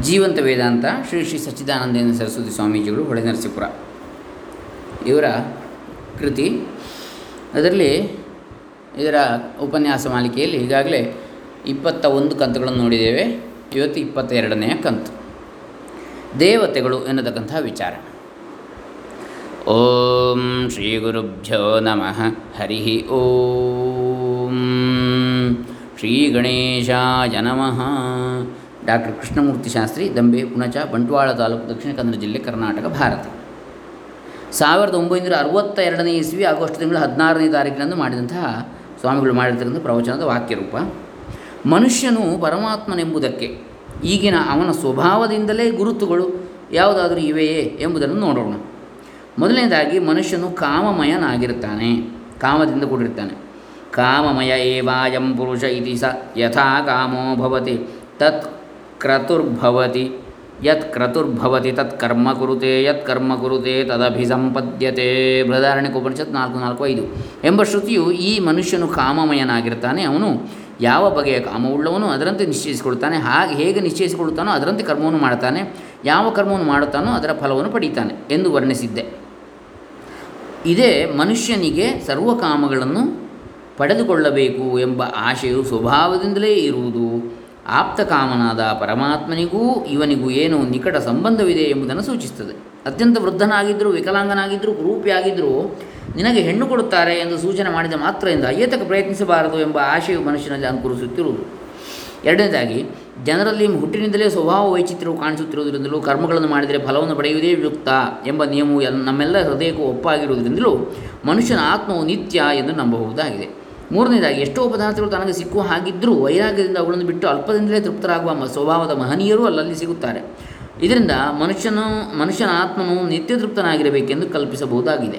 ಜೀವಂತ ವೇದಾಂತ ಶ್ರೀ ಶ್ರೀ ಸಚ್ಚಿದಾನಂದೇಂದ್ರ ಸರಸ್ವತಿ ಸ್ವಾಮೀಜಿಗಳು ಹೊಳೆ ನರಸೀಪುರ ಇವರ ಕೃತಿ. ಅದರಲ್ಲಿ ಇದರ ಉಪನ್ಯಾಸ ಮಾಲಿಕೆಯಲ್ಲಿ ಈಗಾಗಲೇ ಇಪ್ಪತ್ತ ಒಂದು ಕಂತುಗಳನ್ನು ನೋಡಿದ್ದೇವೆ. ಇವತ್ತು ಇಪ್ಪತ್ತ ಎರಡನೆಯ ಕಂತು. ದೇವತೆಗಳು ಎನ್ನತಕ್ಕಂತಹ ವಿಚಾರ. ಓಂ ಶ್ರೀ ಗುರುಭ್ಯೋ ನಮಃ. ಹರಿ ಓಂ. ಶ್ರೀ ಗಣೇಶಾಯ ನಮಃ. ಡಾಕ್ಟರ್ ಕೃಷ್ಣಮೂರ್ತಿ ಶಾಸ್ತ್ರಿ, ದಂಬೆ, ಪುಣಚ, ಬಂಟ್ವಾಳ ತಾಲೂಕು, ದಕ್ಷಿಣ ಕನ್ನಡ ಜಿಲ್ಲೆ, ಕರ್ನಾಟಕ, ಭಾರತ. ಸಾವಿರದ ಒಂಬೈನೂರ ಅರವತ್ತ ಎರಡನೇ ಇಸ್ವಿ ಆಗಸ್ಟ್ ತಿಂಗಳ ಹದಿನಾರನೇ ತಾರೀಕಿನಂದು ಮಾಡಿದಂತಹ ಸ್ವಾಮಿಗಳು ಮಾಡಿರ್ತಕ್ಕಂಥ ಪ್ರವಚನದ ವಾಕ್ಯರೂಪ. ಮನುಷ್ಯನು ಪರಮಾತ್ಮನೆಂಬುದಕ್ಕೆ ಈಗಿನ ಅವನ ಸ್ವಭಾವದಿಂದಲೇ ಗುರುತುಗಳು ಯಾವುದಾದರೂ ಇವೆಯೇ ಎಂಬುದನ್ನು ನೋಡೋಣ. ಮೊದಲನೇದಾಗಿ ಮನುಷ್ಯನು ಕಾಮಮಯನಾಗಿರುತ್ತಾನೆ, ಕಾಮದಿಂದ ಕೂಡಿರ್ತಾನೆ ಕಾಮಮಯ ಏವಾಯಂ ಪುರುಷ ಇತಿ ಸ ಯಥಾ ಕಾಮೋ ಭವತಿ ತತ್ ಕ್ರತುರ್ಭವತಿ ಯತ್ ಕ್ರತುರ್ಭವತಿ ತತ್ ಕರ್ಮ ಕುರುತೆ ಯತ್ ಕರ್ಮ ಕುರುತೆ ತದಭಿಸಂಪದ್ಯತೆ ಬೃಹದಾರಣ್ಯಕ ಉಪನಿಷತ್ ನಾಲ್ಕು ನಾಲ್ಕು, ಐದು ಎಂಬ ಶ್ರುತಿಯು ಈ ಮನುಷ್ಯನು ಕಾಮಮಯನಾಗಿರ್ತಾನೆ. ಅವನು ಯಾವ ಬಗೆಯ ಕಾಮವುಳ್ಳವನು ಅದರಂತೆ ನಿಶ್ಚಯಿಸಿಕೊಳ್ತಾನೆ ಹಾಗೆ ಹೇಗೆ ನಿಶ್ಚಯಿಸಿಕೊಳ್ಳುತ್ತಾನೋ ಅದರಂತೆ ಕರ್ಮವನ್ನು ಮಾಡ್ತಾನೆ ಯಾವ ಕರ್ಮವನ್ನು ಮಾಡುತ್ತಾನೋ ಅದರ ಫಲವನ್ನು ಪಡೀತಾನೆ ಎಂದು ವರ್ಣಿಸಿದ್ದೆ. ಇದೇ ಮನುಷ್ಯನಿಗೆ ಸರ್ವಕಾಮಗಳನ್ನು ಪಡೆದುಕೊಳ್ಳಬೇಕು ಎಂಬ ಆಶೆಯು ಸ್ವಭಾವದಿಂದಲೇ ಇರುವುದು. ಆಪ್ತಕಾಮನಾದ ಪರಮಾತ್ಮನಿಗೂ ಇವನಿಗೂ ಏನು ನಿಕಟ ಸಂಬಂಧವಿದೆ ಎಂಬುದನ್ನು ಸೂಚಿಸುತ್ತದೆ. ಅತ್ಯಂತ ವೃದ್ಧನಾಗಿದ್ದರೂ ವಿಕಲಾಂಗನಾಗಿದ್ದರೂ ಕುರೂಪಿಯಾಗಿದ್ದರೂ ನಿನಗೆ ಹೆಣ್ಣು ಕೊಡುತ್ತಾರೆ ಎಂದು ಸೂಚನೆ ಮಾಡಿದ ಮಾತ್ರದಿಂದ ಏತಕ್ಕೆ ಪ್ರಯತ್ನಿಸಬಾರದು ಎಂಬ ಆಶೆಯು ಮನುಷ್ಯನಲ್ಲಿ ಅನುಕರಿಸುತ್ತಿರುವುದು ಎರಡನೇದಾಗಿ, ಜನರಲ್ಲಿ ಹುಟ್ಟಿನಿಂದಲೇ ಸ್ವಭಾವ ವೈಚಿತ್ರ್ಯವು ಕಾಣಿಸುತ್ತಿರುವುದರಿಂದಲೂ, ಕರ್ಮಗಳನ್ನು ಮಾಡಿದರೆ ಫಲವನ್ನು ಪಡೆಯುವುದೇ ಯುಕ್ತ ಎಂಬ ನಿಯಮವು ನಮ್ಮೆಲ್ಲ ಹೃದಯಕ್ಕೂ ಒಪ್ಪಾಗಿರುವುದರಿಂದಲೂ ಮನುಷ್ಯನ ಆತ್ಮವು ನಿತ್ಯ ಎಂದು ನಂಬಬಹುದಾಗಿದೆ. ಮೂರನೇದಾಗಿ, ಎಷ್ಟೋ ಪದಾರ್ಥಗಳು ತನಗೆ ಸಿಕ್ಕುವ ಹಾಗಿದ್ದರೂ ವೈರಾಗ್ಯದಿಂದ ಅವುಗಳನ್ನು ಬಿಟ್ಟು ಅಲ್ಪದಿಂದಲೇ ತೃಪ್ತರಾಗುವ ಸ್ವಭಾವದ ಮಹನೀಯರು ಅಲ್ಲಲ್ಲಿ ಸಿಗುತ್ತಾರೆ. ಇದರಿಂದ ಮನುಷ್ಯನು, ಮನುಷ್ಯನ ಆತ್ಮನು ನಿತ್ಯ ತೃಪ್ತನಾಗಿರಬೇಕೆಂದು ಕಲ್ಪಿಸಬಹುದಾಗಿದೆ.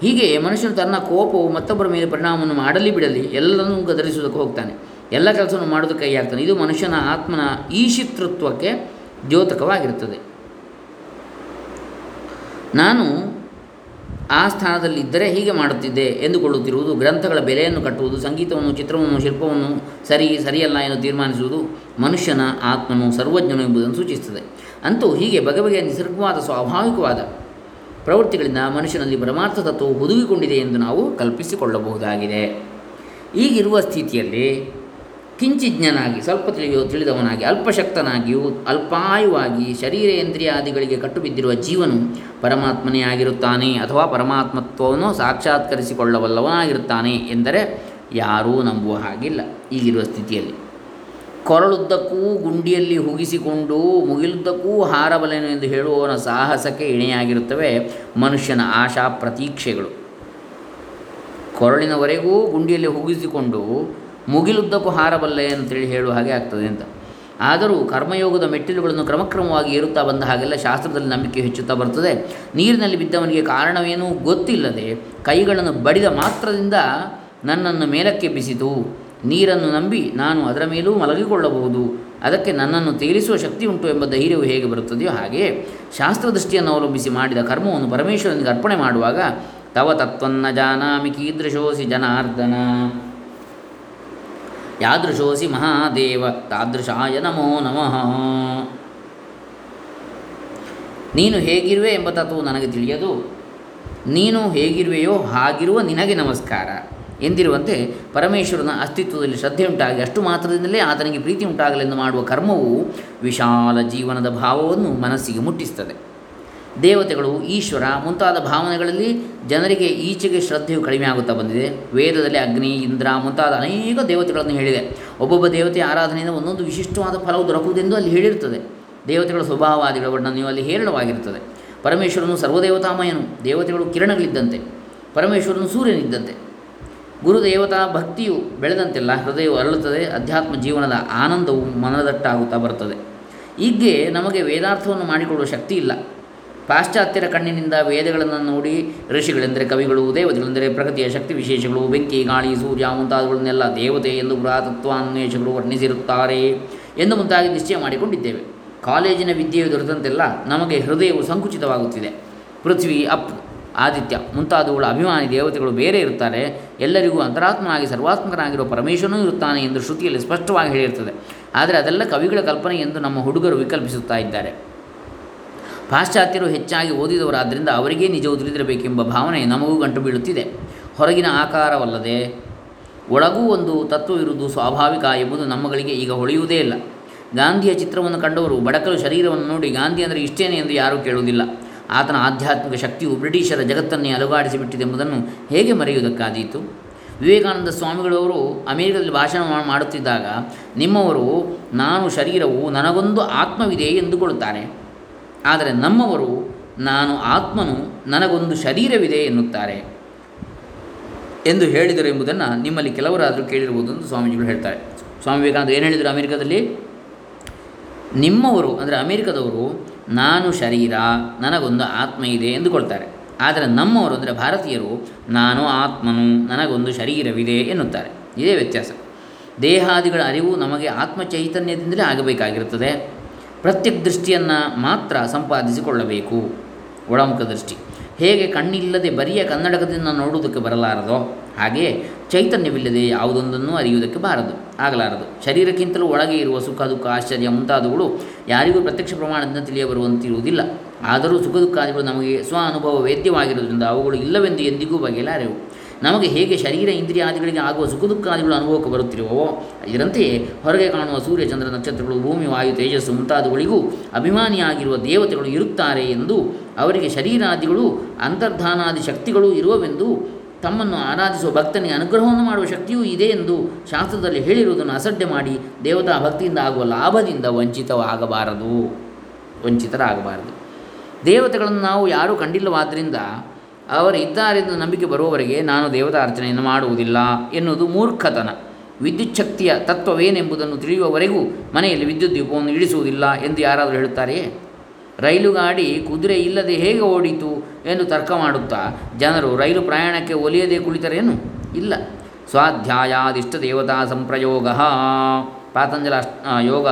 ಹೀಗೆ ಮನುಷ್ಯನು ತನ್ನ ಕೋಪವು ಮತ್ತೊಬ್ಬರ ಮೇಲೆ ಪರಿಣಾಮವನ್ನು ಮಾಡಲಿ ಬಿಡಲಿ ಎಲ್ಲರನ್ನೂ ಗದರಿಸುವುದಕ್ಕೆ ಹೋಗ್ತಾನೆ. ಎಲ್ಲ ಕೆಲಸವನ್ನು ಮಾಡೋದಕ್ಕೆ ಕೈ ಇದು ಮನುಷ್ಯನ ಆತ್ಮನ ಈಶಿತೃತ್ವಕ್ಕೆ ದ್ಯೋತಕವಾಗಿರುತ್ತದೆ. ನಾನು ಆ ಸ್ಥಾನದಲ್ಲಿದ್ದರೆ ಹೀಗೆ ಮಾಡುತ್ತಿದ್ದೆ ಎಂದುಕೊಳ್ಳುತ್ತಿರುವುದು ಗ್ರಂಥಗಳ ಬೆಲೆಯನ್ನು ಕಟ್ಟುವುದು, ಸಂಗೀತವನ್ನು, ಚಿತ್ರವನ್ನು, ಶಿಲ್ಪವನ್ನು ಸರಿ, ಸರಿಯಲ್ಲ ಎಂದು ತೀರ್ಮಾನಿಸುವುದು ಮನುಷ್ಯನ ಆತ್ಮನು ಸರ್ವಜ್ಞನು ಎಂಬುದನ್ನು ಸೂಚಿಸುತ್ತದೆ. ಅಂತೂ ಹೀಗೆ ಬಗೆ ಬಗೆಯ ನಿಸರ್ಗವಾದ ಸ್ವಾಭಾವಿಕವಾದ ಪ್ರವೃತ್ತಿಗಳಿಂದ ಮನುಷ್ಯನಲ್ಲಿ ಪರಮಾರ್ಥ ತತ್ವವು ಹುದುಗಿಕೊಂಡಿದೆ ಎಂದು ನಾವು ಕಲ್ಪಿಸಿಕೊಳ್ಳಬಹುದಾಗಿದೆ. ಈಗಿರುವ ಸ್ಥಿತಿಯಲ್ಲಿ ಕಿಂಚಿಜ್ಞನಾಗಿ ಸ್ವಲ್ಪ ತಿಳಿಯೋ, ತಿಳಿದವನಾಗಿ, ಅಲ್ಪಶಕ್ತನಾಗಿಯೂ, ಅಲ್ಪಾಯುವಾಗಿ ಶರೀರೇಂದ್ರಿಯಾದಿಗಳಿಗೆ ಕಟ್ಟುಬಿದ್ದಿರುವ ಜೀವನು ಪರಮಾತ್ಮನೇ ಆಗಿರುತ್ತಾನೆ ಅಥವಾ ಪರಮಾತ್ಮತ್ವವನ್ನು ಸಾಕ್ಷಾತ್ಕರಿಸಿಕೊಳ್ಳಬಲ್ಲವನಾಗಿರುತ್ತಾನೆ ಎಂದರೆ ಯಾರೂ ನಂಬುವ ಹಾಗಿಲ್ಲ. ಈಗಿರುವ ಸ್ಥಿತಿಯಲ್ಲಿ ಕೊರಳುದ್ದಕ್ಕೂ ಗುಂಡಿಯಲ್ಲಿ ಹುಗಿಸಿಕೊಂಡು ಮುಗಿಲುದ್ದಕ್ಕೂ ಹಾರಬಲೆನು ಎಂದು ಹೇಳುವವನ ಸಾಹಸಕ್ಕೆ ಇಣೆಯಾಗಿರುತ್ತವೆ ಮನುಷ್ಯನ ಆಶಾ ಪ್ರತೀಕ್ಷೆಗಳು ಕೊರಳಿನವರೆಗೂ ಗುಂಡಿಯಲ್ಲಿ ಹುಗಿಸಿಕೊಂಡು ಮುಗಿಲುದ್ದಕ್ಕೂ ಹಾರಬಲ್ಲೆ ಅಂತೇಳಿ ಹೇಳುವ ಹಾಗೆ ಆಗ್ತದೆ ಅಂತ. ಆದರೂ ಕರ್ಮಯೋಗದ ಮೆಟ್ಟಿಲುಗಳನ್ನು ಕ್ರಮಕ್ರಮವಾಗಿ ಏರುತ್ತಾ ಬಂದ ಹಾಗೆಲ್ಲ ಶಾಸ್ತ್ರದಲ್ಲಿ ನಂಬಿಕೆ ಹೆಚ್ಚುತ್ತಾ ಬರ್ತದೆ. ನೀರಿನಲ್ಲಿ ಬಿದ್ದವನಿಗೆ ಕಾರಣವೇನೂ ಗೊತ್ತಿಲ್ಲದೆ ಕೈಗಳನ್ನು ಬಡಿದ ಮಾತ್ರದಿಂದ ನನ್ನನ್ನು ಮೇಲಕ್ಕೆ ಬಿಸಿತು. ನೀರನ್ನು ನಂಬಿ ನಾನು ಅದರ ಮೇಲೂ ಮಲಗಿಕೊಳ್ಳಬಹುದು. ಅದಕ್ಕೆ ನನ್ನನ್ನು ತೇಲಿಸುವ ಶಕ್ತಿ ಉಂಟು ಎಂಬ ಧೈರ್ಯವು ಹೇಗೆ ಬರುತ್ತದೆಯೋ ಹಾಗೆಯೇ ಶಾಸ್ತ್ರದೃಷ್ಟಿಯನ್ನು ಅವಲಂಬಿಸಿ ಮಾಡಿದ ಕರ್ಮವನ್ನು ಪರಮೇಶ್ವರನಿಗೆ ಅರ್ಪಣೆ ಮಾಡುವಾಗ ತವ ತತ್ವನ್ನ ಜಾನಾಮಿ ಕೀದೃಶೋಸಿ ಜನಾರ್ದನ. ಯಾದೃಶೋಸಿ ಮಹಾದೇವ ತಾದೃಶಾಯ ನಮೋ ನಮಃ. ನೀನು ಹೇಗಿರುವೆ ಎಂಬ ತತ್ವವು ನನಗೆ ತಿಳಿಯದು. ನೀನು ಹೇಗಿರುವೆಯೋ ಹಾಗಿರುವ ನಿನಗೆ ನಮಸ್ಕಾರ. ಎಂದಿರುವಂತೆ ಪರಮೇಶ್ವರನ ಅಸ್ತಿತ್ವದಲ್ಲಿ ಶ್ರದ್ಧೆ ಉಂಟಾಗಿ ಅಷ್ಟು ಮಾತ್ರದಿಂದಲೇ ಆತನಿಗೆ ಪ್ರೀತಿ ಉಂಟಾಗಲೆಂದು ಮಾಡುವ ಕರ್ಮವು ವಿಶಾಲ ಜೀವನದ ಭಾವವನ್ನು ಮನಸ್ಸಿಗೆ ಮುಟ್ಟಿಸ್ತದೆ. ದೇವತೆಗಳು, ಈಶ್ವರ ಮುಂತಾದ ಭಾವನೆಗಳಲ್ಲಿ ಜನರಿಗೆ ಈಚೆಗೆ ಶ್ರದ್ಧೆಯು ಕಡಿಮೆ ಆಗುತ್ತಾ ಬಂದಿದೆ. ವೇದದಲ್ಲಿ ಅಗ್ನಿ, ಇಂದ್ರ ಮುಂತಾದ ಅನೇಕ ದೇವತೆಗಳನ್ನು ಹೇಳಿದೆ. ಒಬ್ಬೊಬ್ಬ ದೇವತೆಯ ಆರಾಧನೆಯಿಂದ ಒಂದೊಂದು ವಿಶಿಷ್ಟವಾದ ಫಲವು ದೊರಕುವುದೆಂದು ಅಲ್ಲಿ ಹೇಳಿರುತ್ತದೆ. ದೇವತೆಗಳ ಸ್ವಭಾವಾದಿಗಳ ವರ್ಣನೆಯು ಅಲ್ಲಿ ಹೇರಳವಾಗಿರುತ್ತದೆ. ಪರಮೇಶ್ವರನು ಸರ್ವದೇವತಾಮಯನು, ದೇವತೆಗಳು ಕಿರಣಗಳಿದ್ದಂತೆ. ಪರಮೇಶ್ವರನು ಸೂರ್ಯನಿದ್ದಂತೆ. ಗುರುದೇವತಾ ಭಕ್ತಿಯು ಬೆಳೆದಂತೆಲ್ಲ ಹೃದಯವು ಅರಳುತ್ತದೆ, ಅಧ್ಯಾತ್ಮ ಜೀವನದ ಆನಂದವು ಮನದಟ್ಟಾಗುತ್ತಾ ಬರುತ್ತದೆ. ಹೀಗೆ ನಮಗೆ ವೇದಾರ್ಥವನ್ನು ಮಾಡಿಕೊಳ್ಳುವ ಶಕ್ತಿ ಇಲ್ಲ ಪಾಶ್ಚಾತ್ಯರ ಕಣ್ಣಿನಿಂದ ವೇದಗಳನ್ನು ನೋಡಿ ಋಷಿಗಳೆಂದರೆ ಕವಿಗಳು, ದೇವತೆಗಳೆಂದರೆ ಪ್ರಕೃತಿಯ ಶಕ್ತಿ ವಿಶೇಷಗಳು, ಬೆಂಕಿ, ಗಾಳಿ, ಸೂರ್ಯ ಮುಂತಾದವುಗಳನ್ನೆಲ್ಲ ದೇವತೆ ಎಂದು ಪುರಾತತ್ವಾನ್ವೇಷಕರು ವರ್ಣಿಸಿರುತ್ತಾರೆ ಎಂದು ಮುಂತಾಗಿ ನಿಶ್ಚಯ ಮಾಡಿಕೊಂಡಿದ್ದೇವೆ. ಕಾಲೇಜಿನ ವಿದ್ಯೆಯು ದೊರೆತಂತೆಲ್ಲ ನಮಗೆ ಹೃದಯವು ಸಂಕುಚಿತವಾಗುತ್ತಿದೆ. ಪೃಥ್ವಿ ಅಪ್, ಆದಿತ್ಯ ಮುಂತಾದವುಗಳ ಅಭಿಮಾನಿ ದೇವತೆಗಳು ಬೇರೆ ಇರುತ್ತಾರೆ. ಎಲ್ಲರಿಗೂ ಅಂತರಾತ್ಮನಾಗಿ ಸರ್ವಾತ್ಮಕನಾಗಿರುವ ಪರಮೇಶ್ವರನೂ ಇರುತ್ತಾನೆ ಎಂದು ಶ್ರುತಿಯಲ್ಲಿ ಸ್ಪಷ್ಟವಾಗಿ ಹೇಳಿರ್ತದೆ ಆದರೆ ಅದೆಲ್ಲ ಕವಿಗಳ ಕಲ್ಪನೆ ಎಂದು ನಮ್ಮ ಹುಡುಗರು ವಿಕಲ್ಪಿಸುತ್ತಾ ಇದ್ದಾರೆ. ಪಾಶ್ಚಾತ್ಯರು ಹೆಚ್ಚಾಗಿ ಓದಿದವರಾದ್ದರಿಂದ ಅವರಿಗೇ ನಿಜವು ತಿಳಿದಿರಬೇಕೆಂಬ ಭಾವನೆ ನಮಗೂ ಗಂಟು ಬೀಳುತ್ತಿದೆ. ಹೊರಗಿನ ಆಕಾರವಲ್ಲದೆ ಒಳಗೂ ಒಂದು ತತ್ವವಿರುವುದು ಸ್ವಾಭಾವಿಕ ಎಂಬುದು ನಮ್ಮಗಳಿಗೆ ಈಗ ಹೊಳೆಯುವುದೇ ಇಲ್ಲ. ಗಾಂಧಿಯ ಚಿತ್ರವನ್ನು ಕಂಡವರು ಬಡಕಲು ಶರೀರವನ್ನು ನೋಡಿ ಗಾಂಧಿ ಅಂದರೆ ಇಷ್ಟೇನೆ ಎಂದು ಯಾರೂ ಕೇಳುವುದಿಲ್ಲ. ಆತನ ಆಧ್ಯಾತ್ಮಿಕ ಶಕ್ತಿಯು ಬ್ರಿಟಿಷರ ಜಗತ್ತನ್ನೇ ಅಲುಗಾಡಿಸಿಬಿಟ್ಟಿದೆ ಎಂಬುದನ್ನು ಹೇಗೆ ಮರೆಯುವುದಕ್ಕಾದೀತು? ವಿವೇಕಾನಂದ ಸ್ವಾಮಿಗಳವರು ಅಮೆರಿಕದಲ್ಲಿ ಭಾಷಣ ಮಾಡುತ್ತಿದ್ದಾಗ, ನಿಮ್ಮವರು, ನಾನು ಶರೀರವು ನನಗೊಂದು ಆತ್ಮವಿದೆ ಎಂದುಕೊಳ್ಳುತ್ತಾರೆ. ಆದರೆ ನಮ್ಮವರು, ನಾನು ಆತ್ಮನು ನನಗೊಂದು ಶರೀರವಿದೆ ಎನ್ನುತ್ತಾರೆ. ಎಂದು ಹೇಳಿದರು ಎಂಬುದನ್ನು ನಿಮ್ಮಲ್ಲಿ ಕೆಲವರಾದರೂ ಕೇಳಿರ್ಬೋದು ಎಂದು ಸ್ವಾಮೀಜಿಗಳು ಹೇಳ್ತಾರೆ. ಸ್ವಾಮಿ ವಿವೇಕಾನಂದ ಏನು ಹೇಳಿದರು ಅಮೆರಿಕದಲ್ಲಿ? ನಿಮ್ಮವರು, ಅಂದರೆ ಅಮೆರಿಕದವರು, ನಾನು ಶರೀರ, ನನಗೊಂದು ಆತ್ಮ ಇದೆ ಎಂದುಕೊಳ್ತಾರೆ. ಆದರೆ ನಮ್ಮವರು, ಅಂದರೆ ಭಾರತೀಯರು, ನಾನು ಆತ್ಮನು ನನಗೊಂದು ಶರೀರವಿದೆ ಎನ್ನುತ್ತಾರೆ. ಇದೇ ವ್ಯತ್ಯಾಸ. ದೇಹಾದಿಗಳ ಅರಿವು ನಮಗೆ ಆತ್ಮ ಚೈತನ್ಯದಿಂದಲೇ ಆಗಬೇಕಾಗಿರುತ್ತದೆ. ಪ್ರತ್ಯಕ್ ದೃಷ್ಟಿಯನ್ನು ಮಾತ್ರ ಸಂಪಾದಿಸಿಕೊಳ್ಳಬೇಕು. ಒಳಮುಖ ದೃಷ್ಟಿ. ಹೇಗೆ ಕಣ್ಣಿಲ್ಲದೆ ಬರಿಯ ಕನ್ನಡಕದಿಂದ ನೋಡುವುದಕ್ಕೆ ಬರಲಾರದೋ ಹಾಗೆಯೇ ಚೈತನ್ಯವಿಲ್ಲದೆ ಯಾವುದೊಂದನ್ನು ಅರಿಯುವುದಕ್ಕೆ ಬಾರದು, ಆಗಲಾರದು. ಶರೀರಕ್ಕಿಂತಲೂ ಒಳಗೆ ಇರುವ ಸುಖ, ದುಃಖ, ಆಶ್ಚರ್ಯ ಮುಂತಾದವುಗಳು ಯಾರಿಗೂ ಪ್ರತ್ಯಕ್ಷ ಪ್ರಮಾಣದಿಂದ ತಿಳಿಯಬರುವಂತಿರುವುದಿಲ್ಲ. ಆದರೂ ಸುಖ ದುಃಖಾದಿಗಳು ನಮಗೆ ಸ್ವ ಅನುಭವ ವೇದ್ಯವಾಗಿರುವುದರಿಂದ ಅವುಗಳು ಇಲ್ಲವೆಂದು ಎಂದಿಗೂ ಬಗೆಯಲಾರೆವು. ನಮಗೆ ಹೇಗೆ ಶರೀರ ಇಂದ್ರಿಯಾದಿಗಳಿಗೆ ಆಗುವ ಸುಖ ದುಃಖಾದಿಗಳು ಅನುಭವಕ್ಕೆ ಬರುತ್ತಿರುವವೋ, ಇದರಂತೆಯೇ ಹೊರಗೆ ಕಾಣುವ ಸೂರ್ಯ, ಚಂದ್ರ, ನಕ್ಷತ್ರಗಳು, ಭೂಮಿ, ವಾಯು, ತೇಜಸ್ಸು ಮುಂತಾದವುಗಳಿಗೂ ಅಭಿಮಾನಿಯಾಗಿರುವ ದೇವತೆಗಳು ಇರುತ್ತಾರೆ ಎಂದು ಅವರಿಗೆ ಶರೀರಾದಿಗಳು, ಅಂತರ್ಧಾನಾದಿ ಶಕ್ತಿಗಳು ಇರುವವೆಂದು ತಮ್ಮನ್ನು ಆರಾಧಿಸುವ ಭಕ್ತನಿಗೆ ಅನುಗ್ರಹವನ್ನು ಮಾಡುವ ಶಕ್ತಿಯೂ ಇದೆ ಎಂದು ಶಾಸ್ತ್ರದಲ್ಲಿ ಹೇಳಿರುವುದನ್ನು ಅಸಡ್ಡೆ ಮಾಡಿ ದೇವತಾ ಭಕ್ತಿಯಿಂದ ಆಗುವ ಲಾಭದಿಂದ ವಂಚಿತವಾಗಬಾರದು. ವಂಚಿತರಾಗಬಾರದು. ದೇವತೆಗಳನ್ನು ನಾವು ಯಾರೂ ಕಂಡಿಲ್ಲವಾದ್ದರಿಂದ ಅವರು ಇದ್ದಾರೆಂದು ನಂಬಿಕೆ ಬರುವವರೆಗೆ ನಾನು ದೇವತಾ ಅರ್ಚನೆಯನ್ನು ಮಾಡುವುದಿಲ್ಲ ಎನ್ನುವುದು ಮೂರ್ಖತನ. ವಿದ್ಯುಚ್ಛಕ್ತಿಯ ತತ್ವವೇನೆಂಬುದನ್ನು ತಿಳಿಯುವವರೆಗೂ ಮನೆಯಲ್ಲಿ ವಿದ್ಯುತ್ ದೀಪವನ್ನು ಇಳಿಸುವುದಿಲ್ಲ ಎಂದು ಯಾರಾದರೂ ಹೇಳುತ್ತಾರೆಯೇ? ರೈಲು ಗಾಡಿ ಕುದುರೆ ಇಲ್ಲದೆ ಹೇಗೆ ಓಡಿತು ಎಂದು ತರ್ಕ ಮಾಡುತ್ತಾ ಜನರು ರೈಲು ಪ್ರಯಾಣಕ್ಕೆ ಒಲಿಯದೆ ಕುಳಿತರೇನು? ಇಲ್ಲ. ಸ್ವಾಧ್ಯಾಯಾದಿಷ್ಟ ದೇವತಾ ಸಂಪ್ರಯೋಗ. ಪಾತಂಜಲ ಅಷ್ಟ ಯೋಗ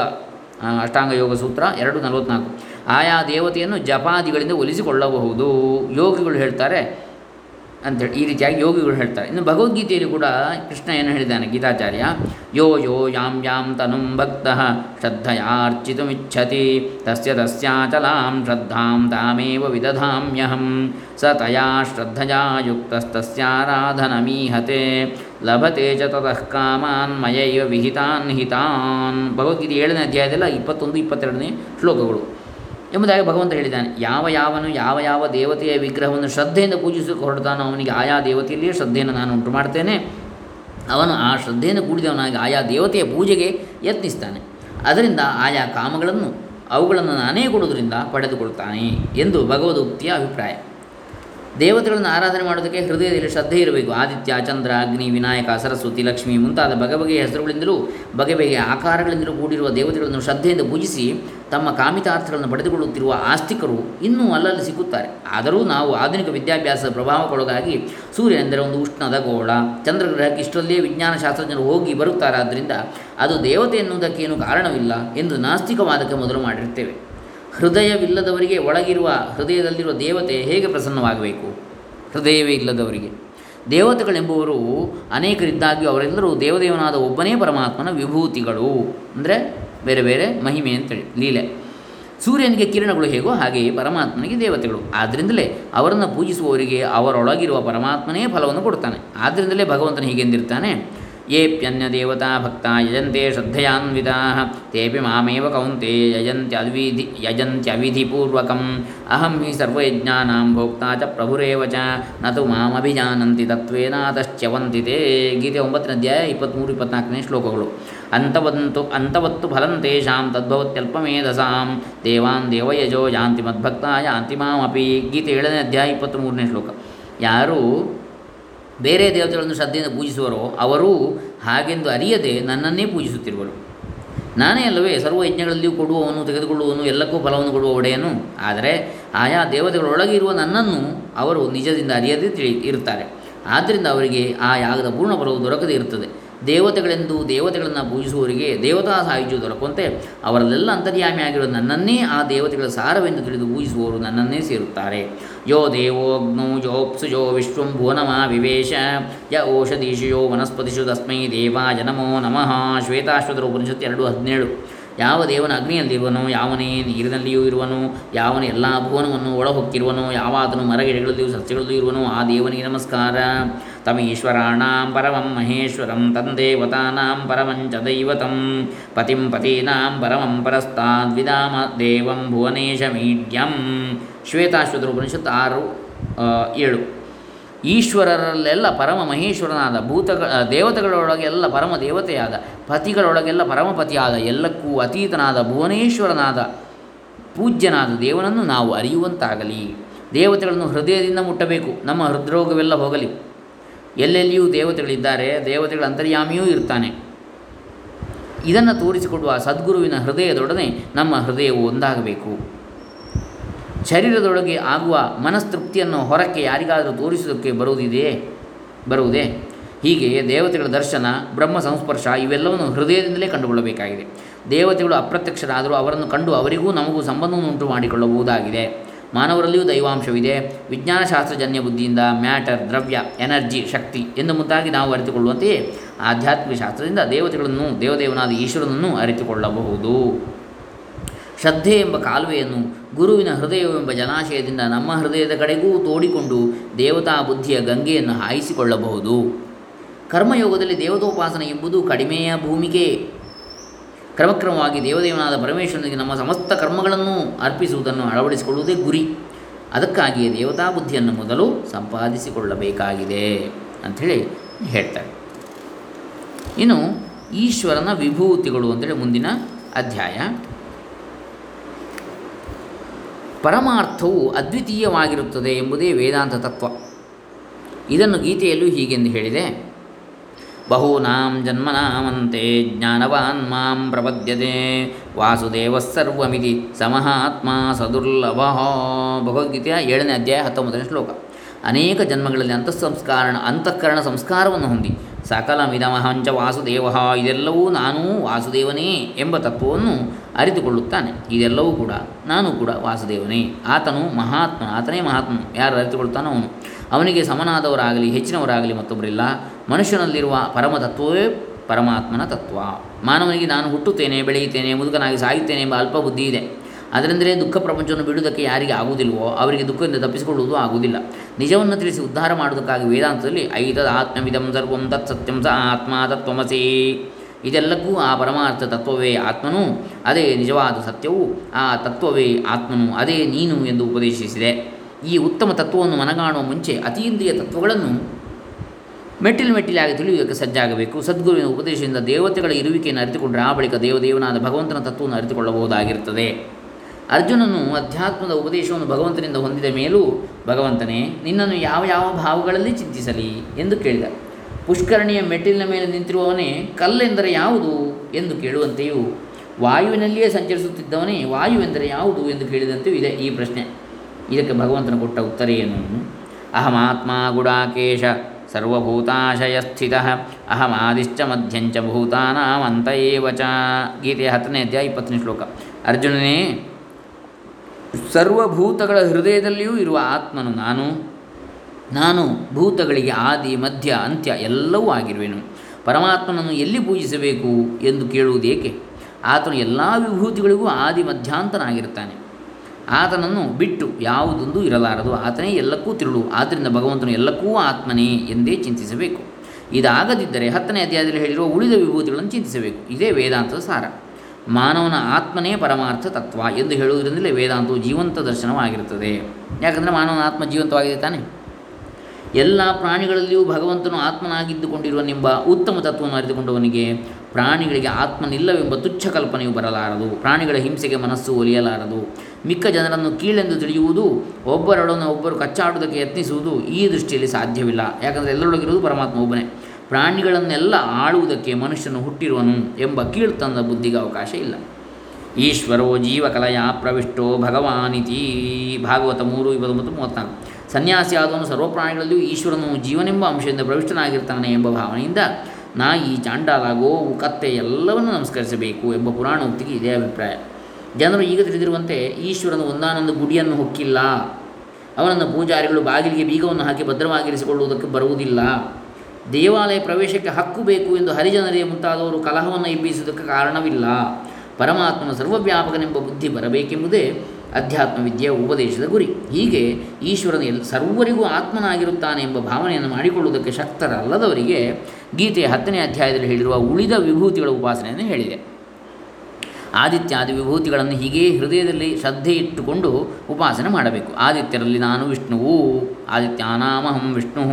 ಅಷ್ಟಾಂಗ ಯೋಗ ಸೂತ್ರ ಎರಡು ನಲವತ್ತ್ನಾಲ್ಕು ಆಯಾ ದೇವತೆಯನ್ನು ಜಪಾದಿಗಳಿಂದ ಒಲಿಸಿಕೊಳ್ಳಬಹುದು. ಯೋಗಿಗಳು ಹೇಳ್ತಾರೆ ಅಂತೇಳಿ, ಈ ರೀತಿಯಾಗಿ ಯೋಗಿಗಳು ಹೇಳ್ತಾರೆ. ಇನ್ನು ಭಗವದ್ಗೀತೆಯಲ್ಲಿ ಕೂಡ ಕೃಷ್ಣ ಏನು ಹೇಳಿದ್ದಾನೆ ಗೀತಾಚಾರ್ಯ? ಯೋ ಯೋ ಯಾಂ ಯಾಂ ತನುಂ ಭಕ್ತ ಶ್ರದ್ಧಯಾರ್ಚಿತುಮಿಚ್ಛತಿ, ತಸ್ಯ ತಸ್ಯಾಚಲಾಂ ಶ್ರದ್ಧಾಂ ತಾಮೇವ ವಿದಧಾಮ್ಯಹಂ, ಸ ತಯಾ ಶ್ರದ್ಧಯಾ ಯುಕ್ತಸ್ತಸ್ಯಾರಾಧನಮೀಹತೆ ಲಭತೆ ಚ ತತಃ ಕಾಮಾನ್ ಮಯೈವ ವಿಹಿತಾನ್ ಹಿತಾನ್ ಭಗವದ್ಗೀತೆ ಏಳನೇ ಅಧ್ಯಾಯದಲ್ಲ ಇಪ್ಪತ್ತೊಂದು, ಇಪ್ಪತ್ತೆರಡನೇ ಶ್ಲೋಕಗಳು. ಎಂಬುದಾಗಿ ಭಗವಂತ ಹೇಳಿದ್ದಾನೆ. ಯಾವ ಯಾವನು ಯಾವ ಯಾವ ದೇವತೆಯ ವಿಗ್ರಹವನ್ನು ಶ್ರದ್ಧೆಯಿಂದ ಪೂಜಿಸಿ ಹೊರಡ್ತಾನೋ ಅವನಿಗೆ ಆಯಾ ದೇವತೆಯಲ್ಲಿಯೇ ಶ್ರದ್ಧೆಯನ್ನು ನಾನು ಉಂಟು ಮಾಡ್ತೇನೆ ಅವನು ಆ ಶ್ರದ್ಧೆಯಿಂದ ಕೂಡಿದವನಾಗಿ ಆಯಾ ದೇವತೆಯ ಪೂಜೆಗೆ ಯತ್ನಿಸ್ತಾನೆ. ಅದರಿಂದ ಆಯಾ ಕಾಮಗಳನ್ನು ಅವುಗಳನ್ನು ನಾನೇ ಕೊಡುವುದರಿಂದ ಪಡೆದುಕೊಳ್ತಾನೆ ಎಂದು ಭಗವದೋಕ್ತಿಯ ಅಭಿಪ್ರಾಯ. ದೇವತೆಗಳನ್ನು ಆರಾಧನೆ ಮಾಡೋದಕ್ಕೆ ಹೃದಯದಲ್ಲಿ ಶ್ರದ್ಧೆ ಇರಬೇಕು. ಆದಿತ್ಯ, ಚಂದ್ರ, ಅಗ್ನಿ, ವಿನಾಯಕ, ಸರಸ್ವತಿ, ಲಕ್ಷ್ಮಿ ಮುಂತಾದ ಬಗೆ ಬಗೆಯ ಹೆಸರುಗಳಿಂದಲೂ ಬಗೆ ಬಗೆಯ ಆಕಾರಗಳಿಂದಲೂ ಕೂಡಿರುವ ದೇವತೆಗಳನ್ನು ಶ್ರದ್ಧೆಯಿಂದ ಪೂಜಿಸಿ ತಮ್ಮ ಕಾಮಿತಾರ್ಥಗಳನ್ನು ಪಡೆದುಕೊಳ್ಳುತ್ತಿರುವ ಆಸ್ತಿಕರು ಇನ್ನೂ ಅಲ್ಲಲ್ಲಿ ಸಿಕ್ಕುತ್ತಾರೆ. ಆದರೂ ನಾವು ಆಧುನಿಕ ವಿದ್ಯಾಭ್ಯಾಸದ ಪ್ರಭಾವಕ್ಕೊಳಗಾಗಿ ಸೂರ್ಯ ಎಂದರೆ ಒಂದು ಉಷ್ಣದ ಗೋಳ. ಚಂದ್ರಗ್ರಹಕ್ಕೆ ಇಷ್ಟರಲ್ಲೇ ವಿಜ್ಞಾನ ಶಾಸ್ತ್ರಜ್ಞರು ಹೋಗಿ ಬರುತ್ತಾರಾದ್ದರಿಂದ ಅದು ದೇವತೆ ಎನ್ನುವುದಕ್ಕೇನು ಕಾರಣವಿಲ್ಲ ಎಂದು ನಾಸ್ತಿಕವಾದಕ್ಕೆ ಮೊದಲು ಮಾಡಿರ್ತೇವೆ ಹೃದಯವಿಲ್ಲದವರಿಗೆ ಒಳಗಿರುವ ಹೃದಯದಲ್ಲಿರುವ ದೇವತೆ ಹೇಗೆ ಪ್ರಸನ್ನವಾಗಬೇಕು? ಹೃದಯವೇ ಇಲ್ಲದವರಿಗೆ. ದೇವತೆಗಳೆಂಬುವರು ಅನೇಕರಿದ್ದಾಗಿಯೂ ಅವರೆಲ್ಲರೂ ದೇವದೇವನಾದ ಒಬ್ಬನೇ ಪರಮಾತ್ಮನ ವಿಭೂತಿಗಳು. ಅಂದರೆ ಬೇರೆ ಬೇರೆ ಮಹಿಮೆ ಅಂತೇಳಿ, ಲೀಲೆ. ಸೂರ್ಯನಿಗೆ ಕಿರಣಗಳು ಹೇಗೋ ಹಾಗೆಯೇ ಪರಮಾತ್ಮನಿಗೆ ದೇವತೆಗಳು. ಆದ್ದರಿಂದಲೇ ಅವರನ್ನು ಪೂಜಿಸುವವರಿಗೆ ಅವರೊಳಗಿರುವ ಪರಮಾತ್ಮನೇ ಫಲವನ್ನು ಕೊಡ್ತಾನೆ ಆದ್ದರಿಂದಲೇ ಭಗವಂತನು ಹೀಗೆಂದಿರ್ತಾನೆ ಏಪ್ಯನ್ಯ ದೇವತಾ ಭಕ್ತ ಯಜಂತೆ ಶ್ರದ್ಧೆಯಾನ್ವಿತಾ, ತೇಪಿ ಮಾಮೇವ ಕೌಂತೆ ಯಜಂತ್ಯವಿಧಿ ಯಜಂತ್ಯವಿಧಿಪೂರ್ವಕಂ ಅಹಂ ಹಿ ಸರ್ವಯಜ್ಞಾನಾಂ ಭೋಕ್ತಾ ಚ ಪ್ರಭುರೇವ ಚ, ನತು ಮಾಮಭಿಜಾನಂತಿ ತತ್ವೇನಾದಶ್ಚ್ಯವಂತಿ ತೇ ಗೀತೆ ಒಂಬತ್ತನೇ ಅಧ್ಯಾಯ ಇಪ್ಪತ್ತ್ಮೂರು ಇಪ್ಪತ್ನಾಲ್ಕನೇ ಶ್ಲೋಕಗಳು. ಅಂತವಂತು ಅಂತವತ್ತು ಫಲಂ ತೇಷಾಂ ತದ್ಭವತ್ಯಲ್ಪಮೇಧಸಾಂ. ದೇವಾನ್ ದೇವಯಜೋ ಯಾಂತಿ ಮದ್ಭಕ್ತ ಯಾಂತಿ ಮಾಮಪಿ. ಗೀತೆ ಏಳನೇ ಅಧ್ಯಾಯ ಇಪ್ಪತ್ತ್ಮೂರನೇ ಶ್ಲೋಕ. ಯಾರು ಬೇರೆ ದೇವತೆಗಳನ್ನು ಶ್ರದ್ಧೆಯಿಂದ ಪೂಜಿಸುವರೋ ಅವರು ಹಾಗೆಂದು ಅರಿಯದೆ ನನ್ನನ್ನೇ ಪೂಜಿಸುತ್ತಿರುವರು. ನಾನೇ ಅಲ್ಲವೇ ಸರ್ವ ಯಜ್ಞಗಳಲ್ಲಿಯೂ ಕೊಡುವವನು, ತೆಗೆದುಕೊಳ್ಳುವವನು, ಎಲ್ಲಕ್ಕೂ ಫಲವನ್ನು ಕೊಡುವ ಒಡೆಯನು. ಆದರೆ ಆಯಾ ದೇವತೆಗಳೊಳಗೆ ಇರುವ ನನ್ನನ್ನು ಅವರು ನಿಜದಿಂದ ಅರಿಯದೇ ತಿಳಿ ಇರುತ್ತಾರೆ. ಆದ್ದರಿಂದ ಅವರಿಗೆ ಆ ಯಾಗದ ಪೂರ್ಣ ಫಲವು ದೊರಕದೇ ಇರುತ್ತದೆ. ದೇವತೆಗಳೆಂದು ದೇವತೆಗಳನ್ನು ಪೂಜಿಸುವವರಿಗೆ ದೇವತಾ ಸಾಯುಜ್ಯ ದೊರಕುವಂತೆ ಅವರಲ್ಲೆಲ್ಲ ಅಂತರ್ಯಾಮಿಯಾಗಿರುವ ನನ್ನನ್ನೇ ಆ ದೇವತೆಗಳ ಸಾರವೆಂದು ತಿಳಿದು ಪೂಜಿಸುವವರು ನನ್ನನ್ನೇ ಸೇರುತ್ತಾರೆ. ಯೋ ದೇವೋಗ್ನೌ ಯೋಪ್ಸುಜೋ ವಿಶ್ವಂ ಭುವನಮ ವಿವೇಶ. ಯ ಓಷಧೀಶಯೋ ವನಸ್ಪತಿಷು ತಸ್ಮೈ ದೇವಾಯ ನಮೋ ನಮಃ ಶ್ವೇತಾಶ್ವತರ ಉಪನಿಷತ್ತು ಎರಡು ಹದಿನೇಳು. ಯಾವ ದೇವನ ಅಗ್ನಿಯಲ್ಲಿರುವನು, ಯಾವನೇ ನೀರಿನಲ್ಲಿಯೂ ಇರುವನು, ಯಾವನ ಎಲ್ಲ ಭುವನವನ್ನು ಒಳಹೊಕ್ಕಿರುವನು ಯಾವಾತನು ಮರಗಿಡಗಳಲ್ಲಿಯೂ ಸಸ್ಯಗಳಲ್ಲಿಯೂ ಇರುವನು, ಆ ದೇವನಿಗೆ ನಮಸ್ಕಾರ. ತಮೀಶ್ವರಾಣಾಂ ಪರಮಂ ಮಹೇಶ್ವರಂ ತಂದೇವತಾನಾಂ ಪರಮಂಚ ದೈವತಂ ಪತಿಂ ಪತೀನಾಂ ಪರಮಂ ಪರಸ್ತಾದ್ವಿದಾಮ ದೇವಂ ಭುವನೇಶ ಮೀಡ್ಯಂ. ಶ್ವೇತಾಶ್ವತರು ಉಪನಿಷತ್ ಆರು ಏಳು. ಈಶ್ವರರಲ್ಲೆಲ್ಲ ಪರಮ ಮಹೇಶ್ವರನಾದ ಭೂತಗಳ ದೇವತೆಗಳೊಳಗೆಲ್ಲ ಪರಮ ದೇವತೆಯಾದ, ಪತಿಗಳೊಳಗೆಲ್ಲ ಪರಮಪತಿಯಾದ, ಎಲ್ಲಕ್ಕೂ ಅತೀತನಾದ ಭುವನೇಶ್ವರನಾದ ಪೂಜ್ಯನಾದ ದೇವನನ್ನು ನಾವು ಅರಿಯುವಂತಾಗಲಿ. ದೇವತೆಗಳನ್ನು ಹೃದಯದಿಂದ ಮುಟ್ಟಬೇಕು, ನಮ್ಮ ಹೃದ್ರೋಗವೆಲ್ಲ ಹೋಗಲಿ. ಎಲ್ಲೆಲ್ಲಿಯೂ ದೇವತೆಗಳಿದ್ದಾರೆ, ದೇವತೆಗಳ ಅಂತರ್ಯಾಮಿಯೂ ಇರ್ತಾನೆ. ಇದನ್ನು ತೋರಿಸಿಕೊಡುವ ಸದ್ಗುರುವಿನ ಹೃದಯದೊಡನೆ ನಮ್ಮ ಹೃದಯವು ಒಂದಾಗಬೇಕು. ಶರೀರದೊಳಗೆ ಆಗುವ ಮನಸ್ತೃಪ್ತಿಯನ್ನು ಹೊರಕ್ಕೆ ಯಾರಿಗಾದರೂ ತೋರಿಸುವುದಕ್ಕೆ ಬರುವುದಿದೆಯೇ ಬರುವುದೇ? ಹೀಗೆ ದೇವತೆಗಳ ದರ್ಶನ, ಬ್ರಹ್ಮ ಸಂಸ್ಪರ್ಶ ಇವೆಲ್ಲವನ್ನು ಹೃದಯದಿಂದಲೇ ಕಂಡುಕೊಳ್ಳಬೇಕಾಗಿದೆ. ದೇವತೆಗಳು ಅಪ್ರತ್ಯಕ್ಷರಾದರೂ ಅವರನ್ನು ಕಂಡು ಅವರಿಗೂ ನಮಗೂ ಸಂಬಂಧವನ್ನು ಉಂಟು ಮಾಡಿಕೊಳ್ಳಬಹುದಾಗಿದೆ ಮಾನವರಲ್ಲಿಯೂ ದೈವಾಂಶವಿದೆ. ವಿಜ್ಞಾನಶಾಸ್ತ್ರಜನ್ಯ ಬುದ್ಧಿಯಿಂದ ಮ್ಯಾಟರ್, ದ್ರವ್ಯ, ಎನರ್ಜಿ, ಶಕ್ತಿ ಎಂದು ಮುಂತಾಗಿ ನಾವು ಅರಿತುಕೊಳ್ಳುವಂತೆಯೇ ಆಧ್ಯಾತ್ಮಿಕ ಶಾಸ್ತ್ರದಿಂದ ದೇವತೆಗಳನ್ನು, ದೇವದೇವನಾದ ಈಶ್ವರನನ್ನು ಅರಿತುಕೊಳ್ಳಬಹುದು. ಶ್ರದ್ಧೆ ಎಂಬ ಕಾಲುವೆಯನ್ನು ಗುರುವಿನ ಹೃದಯವೆಂಬ ಜಲಾಶಯದಿಂದ ನಮ್ಮ ಹೃದಯದ ಕಡೆಗೂ ತೋಡಿಕೊಂಡು ದೇವತಾ ಬುದ್ಧಿಯ ಗಂಗೆಯನ್ನು ಹಾಯಿಸಿಕೊಳ್ಳಬಹುದು. ಕರ್ಮಯೋಗದಲ್ಲಿ ದೇವತೋಪಾಸನೆ ಎಂಬುದು ಕಡಿಮೆಯ ಭೂಮಿಕೆ. ಕ್ರಮಕ್ರಮವಾಗಿ ದೇವದೇವನಾದ ಪರಮೇಶ್ವರನಿಗೆ ನಮ್ಮ ಸಮಸ್ತ ಕರ್ಮಗಳನ್ನು ಅರ್ಪಿಸುವುದನ್ನು ಅಳವಡಿಸಿಕೊಳ್ಳುವುದೇ ಗುರಿ. ಅದಕ್ಕಾಗಿಯೇ ದೇವತಾ ಬುದ್ಧಿಯನ್ನು ಮೊದಲು ಸಂಪಾದಿಸಿಕೊಳ್ಳಬೇಕಾಗಿದೆ ಅಂಥೇಳಿ ಹೇಳ್ತಾರೆ. ಇನ್ನು ಈಶ್ವರನ ವಿಭೂತಿಗಳು ಅಂತೇಳಿ ಮುಂದಿನ ಅಧ್ಯಾಯ. ಪರಮಾರ್ಥವು ಅದ್ವಿತೀಯವಾಗಿರುತ್ತದೆ ಎಂಬುದೇ ವೇದಾಂತ ತತ್ವ. ಇದನ್ನು ಗೀತೆಯಲ್ಲೂ ಹೀಗೆಂದು ಹೇಳಿದೆ. ಬಹೂನಾಂ ಜನ್ಮನಾಮಂತೆ ಜ್ಞಾನವಾನ್ ಮಾಂ ಪ್ರಪದ್ಯತೆ ವಾಸುದೇವ ಸರ್ವಮಿತಿ ಸಮಹಾತ್ಮ ಸದುರ್ಲಭ. ಭಗವದ್ಗೀತೆಯ ಏಳನೇ ಅಧ್ಯಾಯ ಹತ್ತೊಂಬತ್ತನೇ ಶ್ಲೋಕ. ಅನೇಕ ಜನ್ಮಗಳಲ್ಲಿ ಅಂತಃಸಂಸ್ಕಾರಣ, ಅಂತಃಕರಣ ಸಂಸ್ಕಾರವನ್ನು ಹೊಂದಿ ಸಕಲ ಮಿದಮಹಂಚ ವಾಸುದೇವ, ಇದೆಲ್ಲವೂ ನಾನೂ ವಾಸುದೇವನೇ ಎಂಬ ತತ್ವವನ್ನು ಅರಿತುಕೊಳ್ಳುತ್ತಾನೆ. ಇದೆಲ್ಲವೂ ಕೂಡ ನಾನು ಕೂಡ ವಾಸುದೇವನೇ. ಆತನು ಮಹಾತ್ಮ ಆತನೇ ಮಹಾತ್ಮ ಯಾರು ಅರಿತುಕೊಳ್ತಾನೋ ಅವನು. ಅವನಿಗೆ ಸಮನಾದವರಾಗಲಿ, ಹೆಚ್ಚಿನವರಾಗಲಿ ಮತ್ತೊಬ್ಬರಿಲ್ಲ. ಮನುಷ್ಯನಲ್ಲಿರುವ ಪರಮ ತತ್ವವೇ ಪರಮಾತ್ಮನ ತತ್ವ. ಮಾನವನಿಗೆ ನಾನು ಹುಟ್ಟುತ್ತೇನೆ, ಬೆಳೆಯುತ್ತೇನೆ, ಮುದುಕನಾಗಿ ಸಾಯುತ್ತೇನೆ ಎಂಬ ಅಲ್ಪ ಬುದ್ಧಿ ಇದೆ. ಅದರಿಂದಲೇ ದುಃಖ ಪ್ರಪಂಚವನ್ನು ಬಿಡುವುದಕ್ಕೆ ಯಾರಿಗೆ ಆಗುವುದಿಲ್ವೋ ಅವರಿಗೆ ದುಃಖದಿಂದ ತಪ್ಪಿಸಿಕೊಳ್ಳುವುದು ಆಗುವುದಿಲ್ಲ. ನಿಜವನ್ನು ತಿಳಿಸಿ ಉದ್ಧಾರ ಮಾಡುವುದಕ್ಕಾಗಿ ವೇದಾಂತದಲ್ಲಿ ಐತದ ಆತ್ಮವಿದಂ ಸರ್ವಂ ತತ್ ಸತ್ಯಂ ಸ ಆತ್ಮ ತತ್ವಮಸಿ. ಇದೆಲ್ಲಕ್ಕೂ ಆ ಪರಮಾರ್ಥ ತತ್ವವೇ ಆತ್ಮನು, ಅದೇ ನಿಜವಾದ ಸತ್ಯವು ಆ ತತ್ವವೇ ಆತ್ಮನು, ಅದೇ ನೀನು ಎಂದು ಉಪದೇಶಿಸಿದೆ. ಈ ಉತ್ತಮ ತತ್ವವನ್ನು ಮನಗಾಣುವ ಮುಂಚೆ ಅತೀಂದ್ರಿಯ ತತ್ವಗಳನ್ನು ಮೆಟ್ಟಿಲು ಮೆಟ್ಟಿಲಾಗಿ ತಿಳಿಯುವುದಕ್ಕೆ ಸಜ್ಜಾಗಬೇಕು. ಸದ್ಗುರುವಿನ ಉಪದೇಶದಿಂದ ದೇವತೆಗಳ ಇರುವಿಕೆಯನ್ನು ಅರಿತುಕೊಂಡರೆ ಆ ಬಳಿಕ ದೇವದೇವನಾದ ಭಗವಂತನ ತತ್ವವನ್ನು ಅರಿತುಕೊಳ್ಳಬಹುದಾಗಿರುತ್ತದೆ. ಅರ್ಜುನನು ಅಧ್ಯಾತ್ಮದ ಉಪದೇಶವನ್ನು ಭಗವಂತನಿಂದ ಹೊಂದಿದ ಮೇಲೂ, ಭಗವಂತನೇ, ನಿನ್ನನ್ನು ಯಾವ ಯಾವ ಭಾವಗಳಲ್ಲಿ ಚಿಂತಿಸಲಿ ಎಂದು ಕೇಳಿದ. ಪುಷ್ಕರಣಿಯ ಮೆಟ್ಟಿಲಿನ ಮೇಲೆ ನಿಂತಿರುವವನೇ, ಕಲ್ಲೆಂದರೆ ಯಾವುದು ಎಂದು ಕೇಳುವಂತೆಯೂ, ವಾಯುವಿನಲ್ಲಿಯೇ ಸಂಚರಿಸುತ್ತಿದ್ದವನೇ ವಾಯುವೆಂದರೆ ಯಾವುದು ಎಂದು ಕೇಳಿದಂತೆಯೂ ಇದೆ ಈ ಪ್ರಶ್ನೆ. ಇದಕ್ಕೆ ಭಗವಂತನು ಕೊಟ್ಟ ಉತ್ತರ ಏನು? ಅಹಮಾತ್ಮ ಗುಡಾಕೇಶ ಸರ್ವಭೂತಾಶಯ ಸ್ಥಿತ, ಅಹಮಾದಿಶ್ಚ ಮಧ್ಯಂಚ ಭೂತಾನಾಮಂತ ಏವ ಚ ಗೀತೆಯ ಹತ್ತನೇ ಅಧ್ಯಾಯ ಇಪ್ಪತ್ತನೇ ಶ್ಲೋಕ. ಅರ್ಜುನನೇ ಸರ್ವಭೂತಗಳ ಹೃದಯದಲ್ಲಿಯೂ ಇರುವ ಆತ್ಮನು ನಾನು. ನಾನು ಭೂತಗಳಿಗೆ ಆದಿ, ಮಧ್ಯ, ಅಂತ್ಯ ಎಲ್ಲವೂ ಆಗಿರುವೆನು. ಪರಮಾತ್ಮನನ್ನು ಎಲ್ಲಿ ಪೂಜಿಸಬೇಕು ಎಂದು ಕೇಳುವುದೇಕೆ ಆತನು ಎಲ್ಲ ವಿಭೂತಿಗಳಿಗೂ ಆದಿ, ಮಧ್ಯಾಂತನಾಗಿರುತ್ತಾನೆ. ಆತನನ್ನು ಬಿಟ್ಟು ಯಾವುದೊಂದು ಇರಲಾರದು. ಆತನೇ ಎಲ್ಲಕ್ಕೂ ತಿರುಳು. ಆದ್ದರಿಂದ ಭಗವಂತನು ಎಲ್ಲಕ್ಕೂ ಆತ್ಮನೇ ಎಂದೇ ಚಿಂತಿಸಬೇಕು. ಇದಾಗದಿದ್ದರೆ ಹತ್ತನೇ ಅಧ್ಯಾಯದಲ್ಲಿ ಹೇಳಿರುವ ಉಳಿದ ವಿಭೂತಿಗಳನ್ನು ಚಿಂತಿಸಬೇಕು. ಇದೇ ವೇದಾಂತದ ಸಾರ. ಮಾನವನ ಆತ್ಮನೇ ಪರಮಾರ್ಥ ತತ್ವ ಎಂದು ಹೇಳುವುದರಿಂದಲೇ ವೇದಾಂತವು ಜೀವಂತ ದರ್ಶನವಾಗಿರುತ್ತದೆ. ಯಾಕಂದರೆ ಮಾನವನ ಆತ್ಮ ಜೀವಂತವಾಗಿದೆ ತಾನೆ? ಎಲ್ಲ ಪ್ರಾಣಿಗಳಲ್ಲಿಯೂ ಭಗವಂತನು ಆತ್ಮನಾಗಿದ್ದುಕೊಂಡಿರುವನೆಂಬ ಉತ್ತಮ ತತ್ವವನ್ನು ಅರಿತುಕೊಂಡವನಿಗೆ ಪ್ರಾಣಿಗಳಿಗೆ ಆತ್ಮನಿಲ್ಲವೆಂಬ ತುಚ್ಛ ಕಲ್ಪನೆಯು ಬರಲಾರದು. ಪ್ರಾಣಿಗಳ ಹಿಂಸೆಗೆ ಮನಸ್ಸು ಒಲಿಯಲಾರದು. ಮಿಕ್ಕ ಜನರನ್ನು ಕೀಳೆಂದು ತಿಳಿಯುವುದು, ಒಬ್ಬರೊಡನೆ ಒಬ್ಬರು ಕಚ್ಚಾಡುವುದಕ್ಕೆ ಯತ್ನಿಸುವುದು ಈ ದೃಷ್ಟಿಯಲ್ಲಿ ಸಾಧ್ಯವಿಲ್ಲ. ಯಾಕಂದರೆ ಎಲ್ಲರೊಳಗಿರುವುದು ಪರಮಾತ್ಮ ಒಬ್ಬನೇ. ಪ್ರಾಣಿಗಳನ್ನೆಲ್ಲ ಆಳುವುದಕ್ಕೆ ಮನುಷ್ಯನು ಹುಟ್ಟಿರುವನು ಎಂಬ ಕೀಳ್ತನದ ಬುದ್ಧಿಗೆ ಅವಕಾಶ ಇಲ್ಲ. ಈಶ್ವರೋ ಜೀವಕಲಯ ಪ್ರವಿಷ್ಟೋ ಭಗವಾನಿತಿ. ಭಾಗವತ ಮೂರು, ಇಪ್ಪತ್ತೊಂಬತ್ತು, ಮೂವತ್ತ್ನಾಲ್ಕು. ಸನ್ಯಾಸಿ ಆದವನು ಸರ್ವ ಪ್ರಾಣಿಗಳಲ್ಲಿಯೂ ಈಶ್ವರನು ಜೀವನೆಂಬ ಅಂಶದಿಂದ ಪ್ರವಿಷ್ಟನಾಗಿರ್ತಾನೆ ಎಂಬ ಭಾವನೆಯಿಂದ ನಾಯಿ ಚಾಂಡಾಲ ಗೋವು ಕತ್ತೆ ಎಲ್ಲವನ್ನು ನಮಸ್ಕರಿಸಬೇಕು ಎಂಬ ಪುರಾಣೋಕ್ತಿಗೆ ಇದೇ ಅಭಿಪ್ರಾಯ. ಜನರು ಈಗ ತಿಳಿದಿರುವಂತೆ ಈಶ್ವರನು ಒಂದಾನೊಂದು ಗುಡಿಯನ್ನು ಹೊಕ್ಕಿಲ್ಲ. ಅವನನ್ನು ಪೂಜಾರಿಗಳು ಬಾಗಿಲಿಗೆ ಬೀಗವನ್ನು ಹಾಕಿ ಭದ್ರವಾಗಿರಿಸಿಕೊಳ್ಳುವುದಕ್ಕೆ ಬರುವುದಿಲ್ಲ. ದೇವಾಲಯ ಪ್ರವೇಶಕ್ಕೆ ಹಕ್ಕು ಬೇಕು ಎಂದು ಹರಿಜನರೇ ಮುಂತಾದವರು ಕಲಹವನ್ನು ಎಬ್ಬಿಸುವುದಕ್ಕೆ ಕಾರಣವಿಲ್ಲ. ಪರಮಾತ್ಮನ ಸರ್ವವ್ಯಾಪಕನೆಂಬ ಬುದ್ಧಿ ಬರಬೇಕೆಂಬುದೇ ಅಧ್ಯಾತ್ಮ ವಿದ್ಯೆಯ ಉಪದೇಶದ ಗುರಿ. ಹೀಗೆ ಈಶ್ವರನ ಎಲ್ ಸರ್ವರಿಗೂ ಆತ್ಮನಾಗಿರುತ್ತಾನೆ ಎಂಬ ಭಾವನೆಯನ್ನು ಮಾಡಿಕೊಳ್ಳುವುದಕ್ಕೆ ಶಕ್ತರಲ್ಲದವರಿಗೆ ಗೀತೆಯ ಹತ್ತನೇ ಅಧ್ಯಾಯದಲ್ಲಿ ಹೇಳಿರುವ ಉಳಿದ ವಿಭೂತಿಗಳ ಉಪಾಸನೆಯನ್ನು ಹೇಳಿದೆ. ಆದಿತ್ಯಾದಿ ವಿಭೂತಿಗಳನ್ನು ಹೀಗೆ ಹೃದಯದಲ್ಲಿ ಶ್ರದ್ಧೆ ಇಟ್ಟುಕೊಂಡು ಉಪಾಸನೆ ಮಾಡಬೇಕು. ಆದಿತ್ಯರಲ್ಲಿ ನಾನು ವಿಷ್ಣುವು, ಆದಿತ್ಯಾನಾಮಹಂ ವಿಷ್ಣು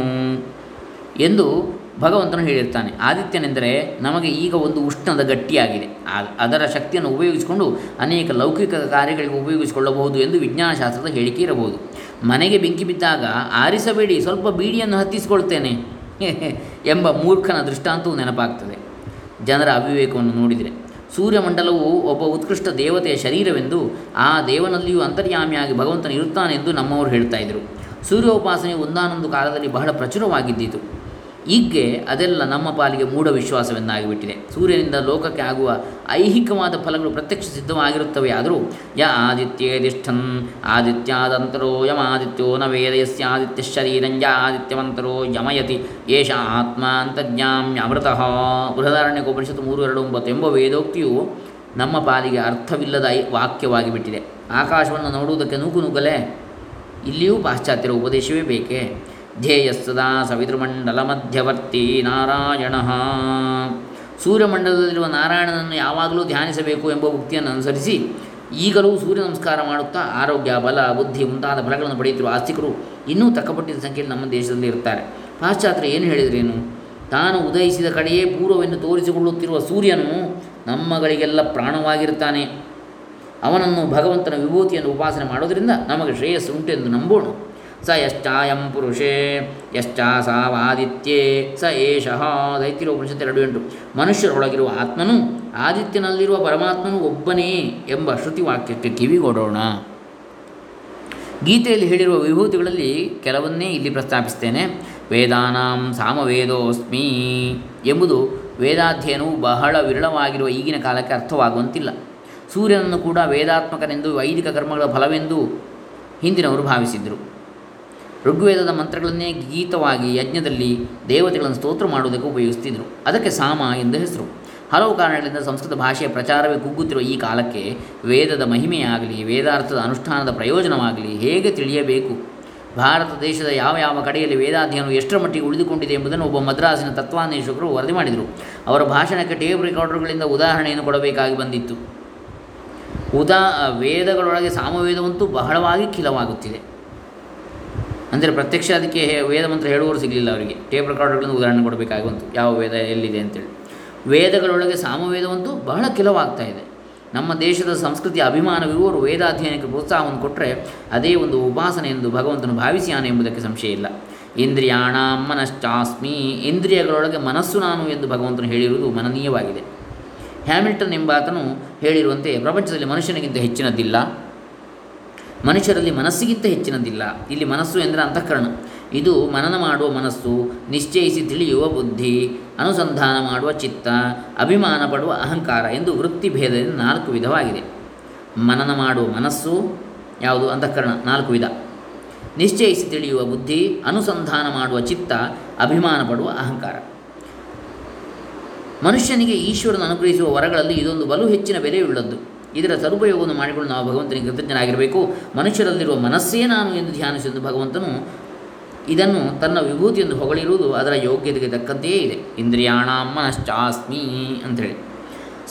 ಎಂದು ಭಗವಂತನು ಹೇಳಿರ್ತಾನೆ. ಆದಿತ್ಯನೆಂದರೆ ನಮಗೆ ಈಗ ಒಂದು ಉಷ್ಣದ ಗಟ್ಟಿಯಾಗಿದೆ. ಅದರ ಶಕ್ತಿಯನ್ನು ಉಪಯೋಗಿಸಿಕೊಂಡು ಅನೇಕ ಲೌಕಿಕ ಕಾರ್ಯಗಳಿಗೆ ಉಪಯೋಗಿಸಿಕೊಳ್ಳಬಹುದು ಎಂದು ವಿಜ್ಞಾನಶಾಸ್ತ್ರದ ಹೇಳಿಕೆ ಇರಬಹುದು. ಮನೆಗೆ ಬೆಂಕಿ ಬಿದ್ದಾಗ ಆರಿಸಬೇಡಿ, ಸ್ವಲ್ಪ ಬೀಡಿಯನ್ನು ಹತ್ತಿಸಿಕೊಳ್ತೇನೆ ಎಂಬ ಮೂರ್ಖನ ದೃಷ್ಟಾಂತವು ನೆನಪಾಗ್ತದೆ. ಜನರ ಅವಿವೇಕವನ್ನು ನೋಡಿದರೆ ಸೂರ್ಯಮಂಡಲವು ಒಬ್ಬ ಉತ್ಕೃಷ್ಟ ದೇವತೆಯ ಶರೀರವೆಂದು ಆ ದೇವನಲ್ಲಿಯೂ ಅಂತರ್ಯಾಮಿಯಾಗಿ ಭಗವಂತನಿ ಇರುತ್ತಾನೆ ಎಂದು ನಮ್ಮವರು ಹೇಳ್ತಾ ಇದ್ದರು. ಸೂರ್ಯೋಪಾಸನೆಯು ಒಂದಾನೊಂದು ಕಾಲದಲ್ಲಿ ಬಹಳ ಪ್ರಚುರವಾಗಿದ್ದಿತು. ಈಗ್ಗೆ ಅದೆಲ್ಲ ನಮ್ಮ ಪಾಲಿಗೆ ಮೂಢ ವಿಶ್ವಾಸವೆಂದಾಗಿಬಿಟ್ಟಿದೆ ಸೂರ್ಯನಿಂದ ಲೋಕಕ್ಕೆ ಆಗುವ ಐಹಿಕವಾದ ಫಲಗಳು ಪ್ರತ್ಯಕ್ಷ ಸಿದ್ಧವಾಗಿರುತ್ತವೆ ಆದರೂ, ಯ ಆದಿತ್ಯೇದಿಷ್ಠನ್ ಆದಿತ್ಯಾದಂತರೋ ಯಮಾದಿತ್ಯೋ ನ ವೇದಯಸ್ಯ ಆದಿತ್ಯ ಶರೀರಂಜ ಆದಿತ್ಯವಂತರೋ ಯಮಯತಿ, ಏಷ ಆತ್ಮ ಅಂತರ್ಯಾಮ್ಯಮೃತಃ ಬೃಹದಾರಣ್ಯಕೋಪನಿಷತ್ತು ಮೂರು, ಎರಡು, ಒಂಬತ್ತು ಎಂಬ ವೇದೋಕ್ತಿಯು ನಮ್ಮ ಪಾಲಿಗೆ ಅರ್ಥವಿಲ್ಲದ ವಾಕ್ಯವಾಗಿ ಬಿಟ್ಟಿದೆ ಆಕಾಶವನ್ನು ನೋಡುವುದಕ್ಕೆ ನೂಕು ನುಗ್ಗಲೇ ಇಲ್ಲಿಯೂ ಪಾಶ್ಚಾತ್ಯರ ಉಪದೇಶವೇ ಬೇಕೇ? ಧ್ಯೇಯಸ್ಸದಾ ಸವಿತೃಮಂಡಲ ಮಧ್ಯವರ್ತಿ ನಾರಾಯಣ. ಸೂರ್ಯಮಂಡಲದಲ್ಲಿರುವ ನಾರಾಯಣನನ್ನು ಯಾವಾಗಲೂ ಧ್ಯಾನಿಸಬೇಕು ಎಂಬ ಉಕ್ತಿಯನ್ನು ಅನುಸರಿಸಿ ಈಗಲೂ ಸೂರ್ಯ ನಮಸ್ಕಾರ ಮಾಡುತ್ತಾ ಆರೋಗ್ಯ, ಬಲ, ಬುದ್ಧಿ ಮುಂತಾದ ಫಲಗಳನ್ನು ಪಡೆಯುತ್ತಿರುವ ಆಸ್ತಿಕರು ಇನ್ನೂ ತಕ್ಕಪಟ್ಟಿದ ಸಂಖ್ಯೆಯಲ್ಲಿ ನಮ್ಮ ದೇಶದಲ್ಲಿ ಇರ್ತಾರೆ. ಪಾಶ್ಚಾತ್ಯ ಏನು ಹೇಳಿದ್ರೇನು? ತಾನು ಉದಯಿಸಿದ ಕಡೆಯೇ ಪೂರ್ವವೆಂದು ತೋರಿಸಿಕೊಳ್ಳುತ್ತಿರುವ ಸೂರ್ಯನು ನಮ್ಮಗಳಿಗೆಲ್ಲ ಪ್ರಾಣವಾಗಿರ್ತಾನೆ ಅವನನ್ನು ಭಗವಂತನ ವಿಭೂತಿಯನ್ನು ಉಪಾಸನೆ ಮಾಡೋದರಿಂದ ನಮಗೆ ಶ್ರೇಯಸ್ಸು ಉಂಟೆಂದು ನಂಬೋಣ. ಸ ಯಶ್ಚಾಯಂ ಪುರುಷೇ ಯಶ್ಚಾ ಸಾವಾದಿತ್ಯೇ ಸ ಏಷಃ ದೈತ್ಯೋಪನಿಷತ್ತು ಎರಡು ಎಂಟು. ಮನುಷ್ಯರೊಳಗಿರುವ ಆತ್ಮನು ಆದಿತ್ಯನಲ್ಲಿರುವ ಪರಮಾತ್ಮನು ಒಬ್ಬನೇ ಎಂಬ ಶ್ರುತಿ ವಾಕ್ಯಕ್ಕೆ ಕಿವಿಗೊಡೋಣ ಗೀತೆಯಲ್ಲಿ ಹೇಳಿರುವ ವಿಭೂತಿಗಳಲ್ಲಿ ಕೆಲವನ್ನೇ ಇಲ್ಲಿ ಪ್ರಸ್ತಾಪಿಸ್ತೇನೆ. ವೇದಾನಾಂ ಸಾಮವೇದೋಸ್ಮಿ ಎಂಬುದು ವೇದಾಧ್ಯಯನವು ಬಹಳ ವಿರಳವಾಗಿರುವ ಈಗಿನ ಕಾಲಕ್ಕೆ ಅರ್ಥವಾಗುವಂತಿಲ್ಲ. ಸೂರ್ಯನನ್ನು ಕೂಡ ವೇದಾತ್ಮಕನೆಂದು ವೈದಿಕ ಕರ್ಮಗಳ ಫಲವೆಂದು ಹಿಂದಿನವರು ಭಾವಿಸಿದ್ದರು ಋಗ್ವೇದದ ಮಂತ್ರಗಳನ್ನೇ ಗೀತವಾಗಿ ಯಜ್ಞದಲ್ಲಿ ದೇವತೆಗಳನ್ನು ಸ್ತೋತ್ರ ಮಾಡುವುದಕ್ಕೆ ಉಪಯೋಗಿಸುತ್ತಿದ್ದರು ಅದಕ್ಕೆ ಸಾಮ ಎಂದು ಹೆಸರು. ಹಲವು ಕಾರಣಗಳಿಂದ ಸಂಸ್ಕೃತ ಭಾಷೆಯ ಪ್ರಚಾರವೇ ಕುಗ್ಗುತ್ತಿರುವ ಈ ಕಾಲಕ್ಕೆ ವೇದದ ಮಹಿಮೆಯಾಗಲಿ, ವೇದಾರ್ಥದ ಅನುಷ್ಠಾನದ ಪ್ರಯೋಜನವಾಗಲಿ ಹೇಗೆ ತಿಳಿಯಬೇಕು? ಭಾರತ ದೇಶದ ಯಾವ ಯಾವ ಕಡೆಯಲ್ಲಿ ವೇದಾಧ್ಯಯನವು ಎಷ್ಟರ ಮಟ್ಟಿಗೆ ಉಳಿದುಕೊಂಡಿದೆ ಎಂಬುದನ್ನು ಒಬ್ಬ ಮದ್ರಾಸಿನ ತತ್ವಾನ್ವೇಷಕರು ವರದಿ ಮಾಡಿದರು. ಅವರ ಭಾಷಣಕ್ಕೆ ಟೇಪ್ ರೆಕಾರ್ಡರ್ಗಳಿಂದ ಉದಾಹರಣೆಯನ್ನು ಕೊಡಬೇಕಾಗಿ ಬಂದಿತ್ತು. ಉದಾ, ವೇದಗಳೊಳಗೆ ಸಾಮವೇದವಂತೂ ಬಹಳವಾಗಿ ಖಿಲವಾಗುತ್ತಿದೆ. ಅಂದರೆ ಪ್ರತ್ಯಕ್ಷ ಅದಕ್ಕೆ ವೇದ ಮಂತ್ರ ಹೇಳುವವರು ಸಿಗಲಿಲ್ಲ ಅವರಿಗೆ. ಟೇಪ್ ರೆಕಾರ್ಡ್ಗಳನ್ನು ಉದಾಹರಣೆ ಕೊಡಬೇಕಾಗಿ ಬಂತು ಯಾವ ವೇದ ಎಲ್ಲಿದೆ ಅಂತೇಳಿ. ವೇದಗಳೊಳಗೆ ಸಾಮವೇದವಂತೂ ಬಹಳ ಕೆಲವಾಗ್ತಾ ಇದೆ. ನಮ್ಮ ದೇಶದ ಸಂಸ್ಕೃತಿಯ ಅಭಿಮಾನವಿರುವವರು ವೇದಾಧ್ಯಯನಕ್ಕೆ ಪ್ರೋತ್ಸಾಹವನ್ನು ಕೊಟ್ಟರೆ ಅದೇ ಒಂದು ಉಪಾಸನೆ ಎಂದು ಭಗವಂತನು ಭಾವಿಸಿಯಾನೆ ಎಂಬುದಕ್ಕೆ ಸಂಶಯ ಇಲ್ಲ. ಇಂದ್ರಿಯಾಣ ಮನಶ್ಚಾಸ್ಮಿ. ಇಂದ್ರಿಯಗಳೊಳಗೆ ಮನಸ್ಸು ನಾನು ಎಂದು ಭಗವಂತನು ಹೇಳಿರುವುದು ಮನನೀಯವಾಗಿದೆ. ಹ್ಯಾಮಿಲ್ಟನ್ ಎಂಬಾತನು ಹೇಳಿರುವಂತೆ ಪ್ರಪಂಚದಲ್ಲಿ ಮನುಷ್ಯನಿಗಿಂತ ಹೆಚ್ಚಿನದ್ದಿಲ್ಲ ಮನುಷ್ಯರಲ್ಲಿ ಮನಸ್ಸಿಗಿಂತ ಹೆಚ್ಚಿನದಿಲ್ಲ. ಇಲ್ಲಿ ಮನಸ್ಸು ಎಂದರೆ ಅಂತಃಕರಣ. ಇದು ಮನನ ಮಾಡುವ ಮನಸ್ಸು, ನಿಶ್ಚಯಿಸಿ ತಿಳಿಯುವ ಬುದ್ಧಿ, ಅನುಸಂಧಾನ ಮಾಡುವ ಚಿತ್ತ, ಅಭಿಮಾನ ಪಡುವ ಅಹಂಕಾರ ಎಂದು ವೃತ್ತಿ ಭೇದದಿಂದ ನಾಲ್ಕು ವಿಧವಾಗಿದೆ. ಮನನ ಮಾಡುವ ಮನಸ್ಸು ಯಾವುದು? ಅಂತಃಕರಣ. ನಾಲ್ಕು ವಿಧ. ನಿಶ್ಚಯಿಸಿ ತಿಳಿಯುವ ಬುದ್ಧಿ, ಅನುಸಂಧಾನ ಮಾಡುವ ಚಿತ್ತ, ಅಭಿಮಾನ ಪಡುವ ಅಹಂಕಾರ. ಮನುಷ್ಯನಿಗೆ ಈಶ್ವರನ ಅನುಗ್ರಹಿಸುವ ವರಗಳಲ್ಲಿ ಇದೊಂದು ಬಲು ಹೆಚ್ಚಿನ ಬೆಲೆಯುಳ್ಳದ್ದು. ಇದರ ಸದುಪಯೋಗವನ್ನು ಮಾಡಿಕೊಂಡು ನಾವು ಭಗವಂತನಿಗೆ ಕೃತಜ್ಞನಾಗಿರಬೇಕು. ಮನುಷ್ಯರಲ್ಲಿರುವ ಮನಸ್ಸೇ ನಾನು ಎಂದು ಧ್ಯಾನಿಸಿದ ಭಗವಂತನು ಇದನ್ನು ತನ್ನ ವಿಭೂತಿಯೆಂದು ಹೊಗಳಿರುವುದು ಅದರ ಯೋಗ್ಯತೆಗೆ ತಕ್ಕಂತೆಯೇ ಇದೆ. ಇಂದ್ರಿಯಾಣ ಮನಶ್ಚಾಸ್ಮಿ ಅಂಥೇಳಿ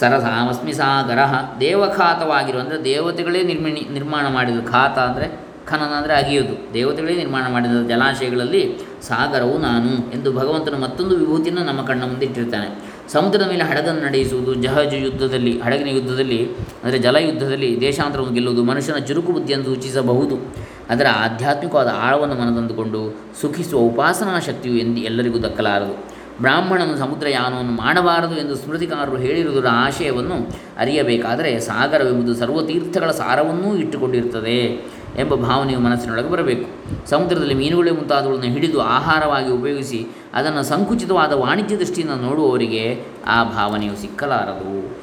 ಸರಸಾಮಸ್ಮಿ ಸಾಗರ. ದೇವಖಾತವಾಗಿರುವ ಅಂದರೆ ದೇವತೆಗಳೇ ನಿರ್ಮಿಣಿ, ನಿರ್ಮಾಣ ಮಾಡಿದ ಖಾತ ಅಂದರೆ ಖನನ ಅಂದರೆ ಅಗಿಯೋದು ದೇವತೆಗಳೇ ನಿರ್ಮಾಣ ಮಾಡಿದ ಜಲಾಶಯಗಳಲ್ಲಿ ಸಾಗರವು ನಾನು ಎಂದು ಭಗವಂತನು ಮತ್ತೊಂದು ವಿಭೂತಿಯನ್ನು ನಮ್ಮ ಕಣ್ಣ ಮುಂದೆ ಇಟ್ಟಿರ್ತಾನೆ. ಸಮುದ್ರದ ಮೇಲೆ ಹಡಗನ್ನು ನಡೆಸುವುದು, ಜಹಾಜು ಯುದ್ಧದಲ್ಲಿ, ಹಡಗಿನ ಯುದ್ಧದಲ್ಲಿ, ಅಂದರೆ ಜಲಯುದ್ಧದಲ್ಲಿ ದೇಶಾಂತರವನ್ನು ಗೆಲ್ಲುವುದು, ಮನುಷ್ಯನ ಚುರುಕು ಬುದ್ಧಿಯನ್ನು ಸೂಚಿಸಬಹುದು. ಅದರ ಆಧ್ಯಾತ್ಮಿಕವಾದ ಆಳವನ್ನು ಮನದಂದುಕೊಂಡು ಸುಖಿಸುವ ಉಪಾಸನಾ ಶಕ್ತಿಯು ಎಂದು, ಎಲ್ಲರಿಗೂ ದಕ್ಕಲಾರದು. ಬ್ರಾಹ್ಮಣನು ಸಮುದ್ರ ಯಾನವನ್ನು ಮಾಡಬಾರದು ಎಂದು ಸ್ಮೃತಿಕಾರರು ಹೇಳಿರುವುದರ ಆಶಯವನ್ನು ಅರಿಯಬೇಕಾದರೆ ಸಾಗರವೆಂಬುದು ಸರ್ವತೀರ್ಥಗಳ ಸಾರವನ್ನೂ ಇಟ್ಟುಕೊಂಡಿರುತ್ತದೆ. ಎಂಬ ಭಾವನೆಯು ಮನಸ್ಸಿನೊಳಗೆ ಬರಬೇಕು. ಸಮುದ್ರದಲ್ಲಿ ಮೀನುಗಳೇ ಮುಂತಾದವುಗಳನ್ನು ಹಿಡಿದು ಆಹಾರವಾಗಿ ಉಪಯೋಗಿಸಿ ಅದನ್ನು ಸಂಕುಚಿತವಾದ ವಾಣಿಜ್ಯ ದೃಷ್ಟಿಯಿಂದ ನೋಡುವವರಿಗೆ ಆ ಭಾವನೆಯು ಸಿಕ್ಕಲಾರದು.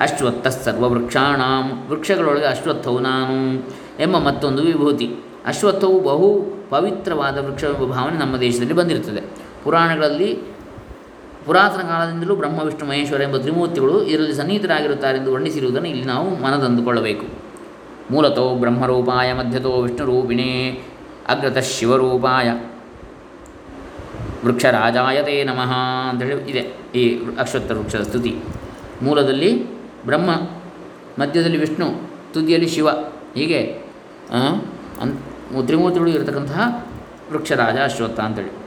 ಅಶ್ವತ್ಥ ಸರ್ವವೃಕ್ಷಾಣ, ವೃಕ್ಷಗಳೊಳಗೆ ಅಶ್ವತ್ಥವು ನಾನು ಎಂಬ ಮತ್ತೊಂದು ವಿಭೂತಿ. ಅಶ್ವತ್ಥವು ಬಹು ಪವಿತ್ರವಾದ ವೃಕ್ಷವೆಂಬ ಭಾವನೆ ನಮ್ಮ ದೇಶದಲ್ಲಿ ಬಂದಿರುತ್ತದೆ. ಪುರಾಣಗಳಲ್ಲಿ ಪುರಾತನ ಕಾಲದಿಂದಲೂ ಬ್ರಹ್ಮ, ವಿಷ್ಣು, ಮಹೇಶ್ವರ ಎಂಬ ತ್ರಿಮೂರ್ತಿಗಳು ಇದರಲ್ಲಿ ಸನ್ನಿಹಿತರಾಗಿರುತ್ತಾರೆ ಎಂದು ವರ್ಣಿಸಿರುವುದನ್ನು ಇಲ್ಲಿ ನಾವು ಮನದಂದುಕೊಳ್ಳಬೇಕು. ಮೂಲತೋ ಬ್ರಹ್ಮರೂಪಾಯ ಮಧ್ಯತೋ ವಿಷ್ಣುರೂಪಿಣೇ ಅಗ್ರತಃ ಶಿವರೂಪಾಯ. ವೃಕ್ಷರಾಜಾಯತೇ ನಮಃ ಅಂತೇಳಿ ಇದೆ ಈ ಅಶ್ವತ್ಥ ವೃಕ್ಷದ ಸ್ತುತಿ. ಮೂಲದಲ್ಲಿ ಬ್ರಹ್ಮ, ಮಧ್ಯದಲ್ಲಿ ವಿಷ್ಣು, ತುದಿಯಲ್ಲಿ ಶಿವ. ಹೀಗೆ ಅಂತ್ ತ್ರಿಮೂರ್ತಿಗಳು ಇರತಕ್ಕಂತಹ ವೃಕ್ಷರಾಜ, ಅಶ್ವತ್ಥ ಅಂತೇಳಿ.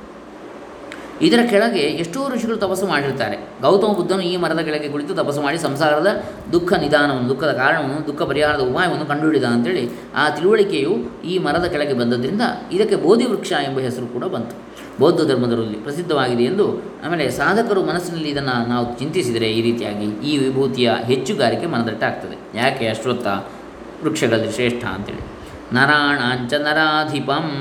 ಇದರ ಕೆಳಗೆ ಎಷ್ಟೋ ಋಷಿಗಳು ತಪಸ್ಸು ಮಾಡಿರ್ತಾರೆ. ಗೌತಮ ಬುದ್ಧನು ಈ ಮರದ ಕೆಳಗೆ ಕುಳಿತು ತಪಸ್ಸು ಮಾಡಿ ಸಂಸಾರದ ದುಃಖ ನಿಧಾನವನ್ನು, ದುಃಖದ ಕಾರಣವನ್ನು, ದುಃಖ ಪರಿಹಾರದ ಉಪಾಯವನ್ನು ಕಂಡುಹಿಡಿದ ಅಂತೇಳಿ ಆ ತಿಳುವಳಿಕೆಯು ಈ ಮರದ ಕೆಳಗೆ ಬಂದದ್ರಿಂದ ಇದಕ್ಕೆ ಬೋಧಿ ವೃಕ್ಷ ಎಂಬ ಹೆಸರು ಕೂಡ ಬಂತು. ಬೌದ್ಧ ಧರ್ಮದಲ್ಲಿ ಪ್ರಸಿದ್ಧವಾಗಿದೆ ಎಂದು ಆಮೇಲೆ ಸಾಧಕರು ಮನಸ್ಸಿನಲ್ಲಿ ಇದನ್ನು ನಾವು ಚಿಂತಿಸಿದರೆ ಈ ರೀತಿಯಾಗಿ ಈ ವಿಭೂತಿಯ ಹೆಚ್ಚುಗಾರಿಕೆ ಮನದಟ್ಟಾಗ್ತದೆ. ಯಾಕೆ ಅಶ್ವತ್ಥ ವೃಕ್ಷಗಳಲ್ಲಿ ಶ್ರೇಷ್ಠ ಅಂತೇಳಿ. ನರಾಣಾಂಚ ನರಾಧಿಪಂ.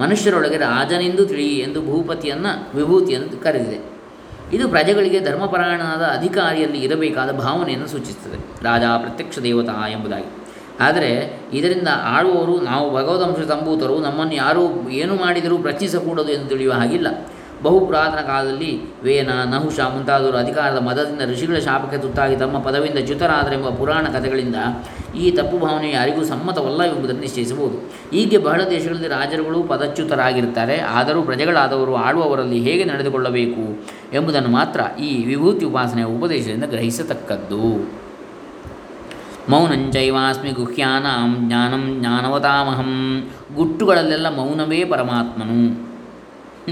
ಮನುಷ್ಯರೊಳಗೆ ರಾಜನೆಂದು ತಿಳಿ ಎಂದು ಭೂಪತಿಯನ್ನು ವಿಭೂತಿಯನ್ನು ಕರೆದಿದೆ. ಇದು ಪ್ರಜೆಗಳಿಗೆ ಧರ್ಮಪರಾಯಣನಾದ ಅಧಿಕಾರಿಯಲ್ಲಿ ಇರಬೇಕಾದ ಭಾವನೆಯನ್ನು ಸೂಚಿಸುತ್ತದೆ. ರಾಜ ಪ್ರತ್ಯಕ್ಷ ದೇವತಾ ಎಂಬುದಾಗಿ. ಆದರೆ ಇದರಿಂದ ಆಳುವವರು, ನಾವು ಭಗವದಂಶ ತಂಬೂತರು ನಮ್ಮನ್ನು ಯಾರೂ ಏನು ಮಾಡಿದರೂ ಪ್ರಶ್ನಿಸಕೂಡದು ಎಂದು ತಿಳಿಯುವ ಹಾಗಿಲ್ಲ. ಬಹು ಪುರಾತನ ಕಾಲದಲ್ಲಿ ವೇನ, ನಹುಷ ಮುಂತಾದವರು ಅಧಿಕಾರದ ಮದದಿಂದ ಋಷಿಗಳ ಶಾಪಕ್ಕೆ ತುತ್ತಾಗಿ ತಮ್ಮ ಪದವಿಂದ ಚ್ಯುತರಾದರೆಂಬ ಪುರಾಣ ಕಥೆಗಳಿಂದ ಈ ತಪ್ಪು ಭಾವನೆ ಯಾರಿಗೂ ಸಮ್ಮತವಲ್ಲ ಎಂಬುದನ್ನು ನಿಶ್ಚಯಿಸಬಹುದು. ಹೀಗೆ ಬಹಳ ದೇಶಗಳಲ್ಲಿ ರಾಜರುಗಳು ಪದಚ್ಯುತರಾಗಿರ್ತಾರೆ ಆದರೂ ಪ್ರಜೆಗಳಾದವರು ಆಳುವವರಲ್ಲಿ ಹೇಗೆ ನಡೆದುಕೊಳ್ಳಬೇಕು ಎಂಬುದನ್ನು ಮಾತ್ರ ಈ ವಿಭೂತಿ ಉಪಾಸನೆಯ ಉಪದೇಶದಿಂದ ಗ್ರಹಿಸತಕ್ಕದ್ದು. ಮೌನಂಚೈವಾಸ್ಮಿ ಗುಹ್ಯಾನಾಂ ಜ್ಞಾನಂ ಜ್ಞಾನವತಾಮಹಂ. ಗುಟ್ಟುಗಳಲ್ಲೆಲ್ಲ ಮೌನವೇ ಪರಮಾತ್ಮನು.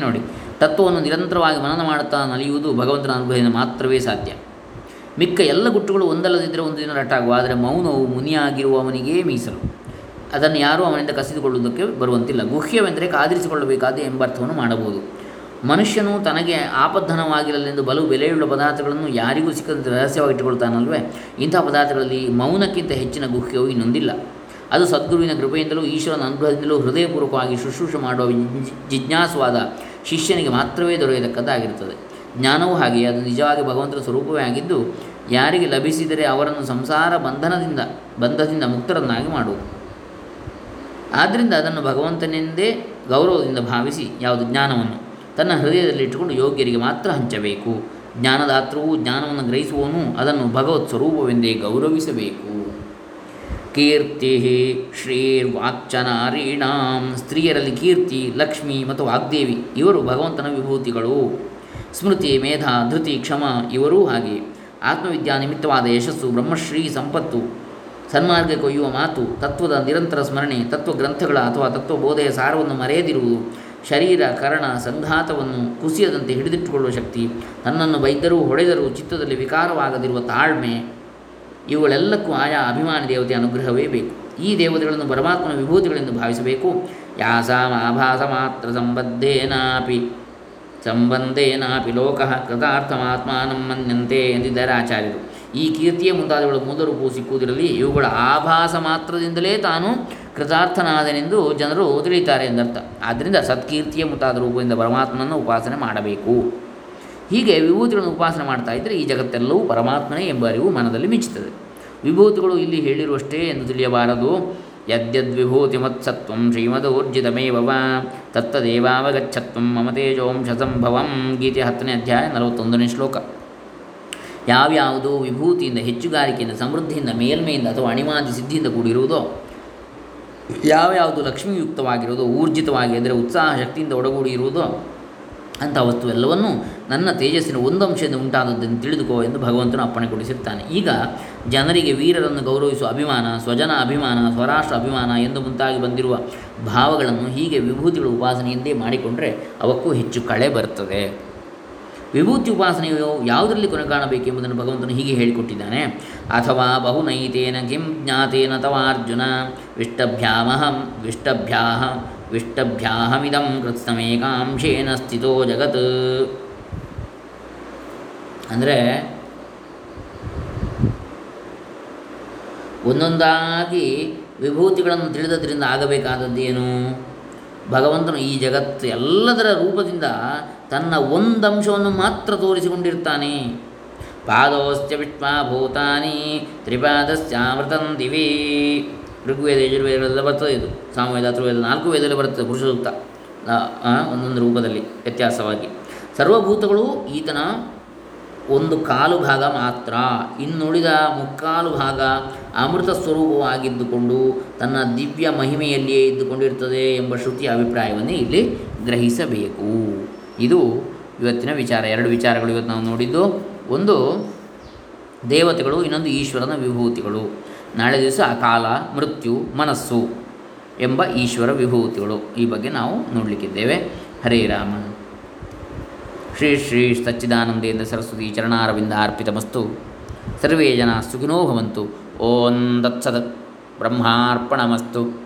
ನೋಡಿ, ತತ್ವವನ್ನು ನಿರಂತರವಾಗಿ ಮನನ ಮಾಡುತ್ತಾ ನಲಿಯುವುದು ಭಗವಂತನ ಅನುಗ್ರಹದಿಂದ ಮಾತ್ರವೇ ಸಾಧ್ಯ. ಮಿಕ್ಕ ಎಲ್ಲ ಗುಟ್ಟುಗಳು ಒಂದಲ್ಲದಿದ್ದರೆ ಒಂದು ದಿನ ರಟ್ಟಾಗುವ ಆದರೆ ಮೌನವು ಮುನಿಯಾಗಿರುವವನಿಗೇ ಮೀಸಲು. ಅದನ್ನು ಯಾರೂ ಅವನಿಂದ ಕಸಿದುಕೊಳ್ಳುವುದಕ್ಕೆ ಬರುವಂತಿಲ್ಲ. ಗುಹ್ಯವೆಂದರೆ ಕಾದಿರಿಸಿಕೊಳ್ಳಬೇಕಾದ ಎಂಬರ್ಥವನ್ನು ಮಾಡಬಹುದು. ಮನುಷ್ಯನು ತನಗೆ ಆಪದ್ಧನವಾಗಿರಲೆಂದು ಬಲು ಬೆಲೆಯುಳ್ಳ ಪದಾರ್ಥಗಳನ್ನು ಯಾರಿಗೂ ಸಿಕ್ಕದಂತೆ ರಹಸ್ಯವಾಗಿಟ್ಟುಕೊಳ್ತಾನಲ್ವೇ? ಇಂಥ ಪದಾರ್ಥಗಳಲ್ಲಿ ಮೌನಕ್ಕಿಂತ ಹೆಚ್ಚಿನ ಗುಹ್ಯವು ಇನ್ನೊಂದಿಲ್ಲ. ಅದು ಸದ್ಗುರುವಿನ ಕೃಪೆಯಿಂದಲೂ ಈಶ್ವರನ ಅನುಗ್ರಹದಿಂದಲೂ ಹೃದಯಪೂರ್ವಕವಾಗಿ ಶುಶ್ರೂಷೆ ಮಾಡುವ ಜಿಜ್ಞಾಸುವಾದ ಶಿಷ್ಯನಿಗೆ ಮಾತ್ರವೇ ದೊರೆಯತಕ್ಕದ್ದಾಗಿರುತ್ತದೆ. ಜ್ಞಾನವೂ ಹಾಗೆ ಅದು ನಿಜವಾಗಿ ಭಗವಂತನ ಸ್ವರೂಪವೇ ಆಗಿದ್ದು, ಯಾರಿಗೆ ಲಭಿಸಿದರೆ ಅವರನ್ನು ಸಂಸಾರ ಬಂಧನದಿಂದ, ಬಂಧದಿಂದ ಮುಕ್ತರನ್ನಾಗಿ ಮಾಡುವುದು. ಆದ್ದರಿಂದ ಅದನ್ನು ಭಗವಂತನೆಂದೇ ಗೌರವದಿಂದ ಭಾವಿಸಿ ಯಾವುದು ಜ್ಞಾನವನ್ನು, ತನ್ನ ಹೃದಯದಲ್ಲಿ ಇಟ್ಟುಕೊಂಡು ಯೋಗ್ಯರಿಗೆ ಮಾತ್ರ ಹಂಚಬೇಕು. ಜ್ಞಾನದಾತೃವು ಜ್ಞಾನವನ್ನು ಗ್ರಹಿಸುವವನು ಅದನ್ನು ಭಗವತ್ ಸ್ವರೂಪವೆಂದೇ ಗೌರವಿಸಬೇಕು. ಕೀರ್ತಿ ಶ್ರೀರ್ವಾಕ್ಚನಾರೀಣಾಂ ಸ್ತ್ರೀಯರಲ್ಲಿ ಕೀರ್ತಿ, ಲಕ್ಷ್ಮಿ ಮತ್ತು ವಾಗ್ದೇವಿ, ಇವರು ಭಗವಂತನ ವಿಭೂತಿಗಳು. ಸ್ಮೃತಿ, ಮೇಧ, ಧೃತಿ, ಕ್ಷಮ ಇವರೂ ಹಾಗೆ. ಆತ್ಮವಿದ್ಯಾ ನಿಮಿತ್ತವಾದ ಯಶಸ್ಸು, ಬ್ರಹ್ಮಶ್ರೀ ಸಂಪತ್ತು. ಸನ್ಮಾರ್ಗ ಕೊಯ್ಯುವ ಮಾತು, ತತ್ವದ ನಿರಂತರ ಸ್ಮರಣೆ, ತತ್ವಗ್ರಂಥಗಳ ಅಥವಾ ತತ್ವಬೋಧೆಯ ಸಾರವನ್ನು ಮರೆಯದಿರುವುದು, ಶರೀರ, ಕರಣ, ಸಂಘಾತವನ್ನು ಕುಸಿಯದಂತೆ ಹಿಡಿದಿಟ್ಟುಕೊಳ್ಳುವ ಶಕ್ತಿ, ತನ್ನನ್ನು ಬೈದರೂ ಹೊಡೆದರೂ ಚಿತ್ತದಲ್ಲಿ ವಿಕಾರವಾಗದಿರುವ ತಾಳ್ಮೆ, ಇವುಗಳೆಲ್ಲಕ್ಕೂ ಆಯಾ ಅಭಿಮಾನಿ ದೇವತೆಯ ಅನುಗ್ರಹವೇ ಬೇಕು. ಈ ದೇವತೆಗಳನ್ನು ಪರಮಾತ್ಮನ ವಿಭೂತಿಗಳೆಂದು ಭಾವಿಸಬೇಕು. ಯಾಸಾಮ ಆಭಾಸ ಮಾತ್ರ ಸಂಬದ್ಧೇನಾಪಿ ಸಂಬಂಧೇನಾಪಿ ಲೋಕಃ ಕೃತಾರ್ಥಮಾತ್ಮಾನಂ ಮನ್ಯಂತೆ ಎಂದಿದ್ದಾರೆ ಆಚಾರ್ಯರು ಈ ಕೀರ್ತಿಯ ಮುಂತಾದವುಗಳ ಪೂ ಸಿಕ್ಕುವುದರಲ್ಲಿ ಇವುಗಳ ಆಭಾಸ ಮಾತ್ರದಿಂದಲೇ ತಾನು ಕೃತಾರ್ಥನಾದನೆಂದು ಜನರು ತಿಳಿಯುತ್ತಾರೆ ಎಂದರ್ಥ. ಆದ್ದರಿಂದ ಸತ್ಕೀರ್ತಿಯ ಮುಂತಾದ ರೂಪದಿಂದ ಪರಮಾತ್ಮನನ್ನು ಉಪಾಸನೆ ಮಾಡಬೇಕು. ಹೀಗೆ ವಿಭೂತಿಗಳನ್ನು ಉಪಾಸನೆ ಮಾಡ್ತಾ ಇದ್ದರೆ ಈ ಜಗತ್ತೆಲ್ಲವೂ ಪರಮಾತ್ಮನೇ ಎಂಬ ಅರಿವು ಮನದಲ್ಲಿ ಮಿಂಚುತ್ತದೆ. ವಿಭೂತಿಗಳು ಇಲ್ಲಿ ಹೇಳಿರುವಷ್ಟೇ ಎಂದು ತಿಳಿಯಬಾರದು. ಯದ್ಯದ್ವಿಭೂತಿ ಶ್ರೀಮದೂರ್ಜಿತಮೇವ ಶ್ರೀಮದೋರ್ಜಿತಮೇವ ವಾ ತತ್ತದೇವಾವಗಚ್ಚತ್ವಂ ಮಮ ತೇಜೋಂಶಸಂಭವಂ ಗೀತೆ ಹತ್ತನೇ ಅಧ್ಯಾಯ ನಲವತ್ತೊಂದನೇ ಶ್ಲೋಕ ಯಾವ್ಯಾವುದೋ ವಿಭೂತಿಯಿಂದ ಹೆಚ್ಚುಗಾರಿಕೆಯಿಂದ, ಸಮೃದ್ಧಿಯಿಂದ, ಮೇಲ್ಮೆಯಿಂದ ಅಥವಾ ಅಣಿಮಾದಿ ಸಿದ್ಧಿಯಿಂದ ಕೂಡಿರುವುದೋ, ಯಾವ್ಯಾವುದು ಲಕ್ಷ್ಮಿಯುಕ್ತವಾಗಿರುವುದೋ, ಊರ್ಜಿತವಾಗಿ ಅಂದರೆ ಉತ್ಸಾಹ ಶಕ್ತಿಯಿಂದ ಒಡಗೂಡಿರುವುದೋ ಅಂಥ ವಸ್ತು ಎಲ್ಲವನ್ನೂ ನನ್ನ ತೇಜಸ್ಸಿನ ಒಂದು ಅಂಶದಿಂದ ಉಂಟಾದದ್ದನ್ನು ತಿಳಿದುಕೋ ಎಂದು ಭಗವಂತನು ಅಪ್ಪಣೆ ಕೊಡಿಸಿರ್ತಾನೆ. ಈಗ ಜನರಿಗೆ ವೀರರನ್ನು ಗೌರವಿಸುವ ಅಭಿಮಾನ, ಸ್ವಜನ ಅಭಿಮಾನ, ಸ್ವರಾಷ್ಟ್ರ ಅಭಿಮಾನ ಎಂದು ಮುಂತಾಗಿ ಬಂದಿರುವ ಭಾವಗಳನ್ನು ಹೀಗೆ ವಿಭೂತಿಗಳ ಉಪಾಸನೆಯಿಂದೇ ಮಾಡಿಕೊಂಡರೆ ಅವಕ್ಕೂ ಹೆಚ್ಚು ಕಳೆ ಬರ್ತದೆ. ವಿಭೂತಿ ಉಪಾಸನೆಯು ಯಾವುದರಲ್ಲಿ ಕೊನೆ ಕಾಣಬೇಕೆಂಬುದನ್ನು ಭಗವಂತನು ಹೀಗೆ ಹೇಳಿಕೊಟ್ಟಿದ್ದಾನೆ. ಅಥವಾ ಬಹುನೈತೇನ ಕಿಂ ಜ್ಞಾತೇನ ತವ ಅರ್ಜುನ ವಿಷ್ಟಭ್ಯಾಮಹಂ ವಿಷ್ಟಭ್ಯಾಹ ವಿಷ್ಟಭ್ಯಾಹಮಿದಂ ಕೃತ್ಸಮೇಕಾಂಶೇನ ಸ್ಥಿತೋ ಜಗತ್ ಅಂದರೆ ಒಂದೊಂದಾಗಿ ವಿಭೂತಿಗಳನ್ನು ತಿಳಿದದ್ರಿಂದ ಆಗಬೇಕಾದದ್ದೇನು ಭಗವಂತನು ಈ ಜಗತ್ತು ಎಲ್ಲದರ ರೂಪದಿಂದ ತನ್ನ ಒಂದಂಶವನ್ನು ಮಾತ್ರ ತೋರಿಸಿಕೊಂಡಿರ್ತಾನೆ. ಪಾದೋಸ್ತ್ಯ ವಿಶ್ವಾಭೂತಾನಿ ಭೂತಾನಿ ತ್ರಿಪಾದಶ್ಚಾಮೃತಂ ದಿವಿ. ಋಗ್ವೇದ ಯಜುರ್ವೇದಗಳೆಲ್ಲ ಬರ್ತದೆ ಇದು. ಸಾಮವೇದ ಅಥರ್ವೇದ ನಾಲ್ಕು ವೇದದಲ್ಲಿ ಬರ್ತದೆ ಪುರುಷ ಸೂಕ್ತ. ಒಂದೊಂದು ರೂಪದಲ್ಲಿ ವ್ಯತ್ಯಾಸವಾಗಿ. ಸರ್ವಭೂತಗಳು ಈತನ ಒಂದು ಕಾಲು ಭಾಗ ಮಾತ್ರ. ಇನ್ನುಳಿದ ಮುಕ್ಕಾಲು ಭಾಗ ಅಮೃತ ಸ್ವರೂಪವಾಗಿದ್ದುಕೊಂಡು ತನ್ನ ದಿವ್ಯ ಮಹಿಮೆಯಲ್ಲಿಯೇ ಇದ್ದುಕೊಂಡಿರ್ತದೆ ಎಂಬ ಶ್ರುತಿಯ ಅಭಿಪ್ರಾಯವನ್ನು ಇಲ್ಲಿ ಗ್ರಹಿಸಬೇಕು. ಇದು ಇವತ್ತಿನ ವಿಚಾರ. ಎರಡು ವಿಚಾರಗಳು ಇವತ್ತು ನಾವು ನೋಡಿದ್ದು. ಒಂದು ದೇವತೆಗಳು, ಇನ್ನೊಂದು ಈಶ್ವರನ ವಿಭೂತಿಗಳು. ನಾಳೆ ದಿವಸ ಅಕಾಲ, ಮೃತ್ಯು, ಮನಸ್ಸು ಎಂಬ ಈಶ್ವರ ವಿಭೂತಿಗಳು ಈ ಬಗ್ಗೆ ನಾವು ನೋಡಲಿಕ್ಕಿದ್ದೇವೆ. ಹರೇ ರಾಮ. ಶ್ರೀ ಶ್ರೀ ಸಚ್ಚಿದಾನಂದೇಂದ್ರ ಸರಸ್ವತಿ ಚರಣಾರವಿಂದ ಅರ್ಪಿತಮಸ್ತು. ಸರ್ವೇ ಜನ ಸುಖಿನೋ ಭವಂತು. ಓಂ ದತ್ಸದ ಬ್ರಹ್ಮಾರ್ಪಣಮಸ್ತು.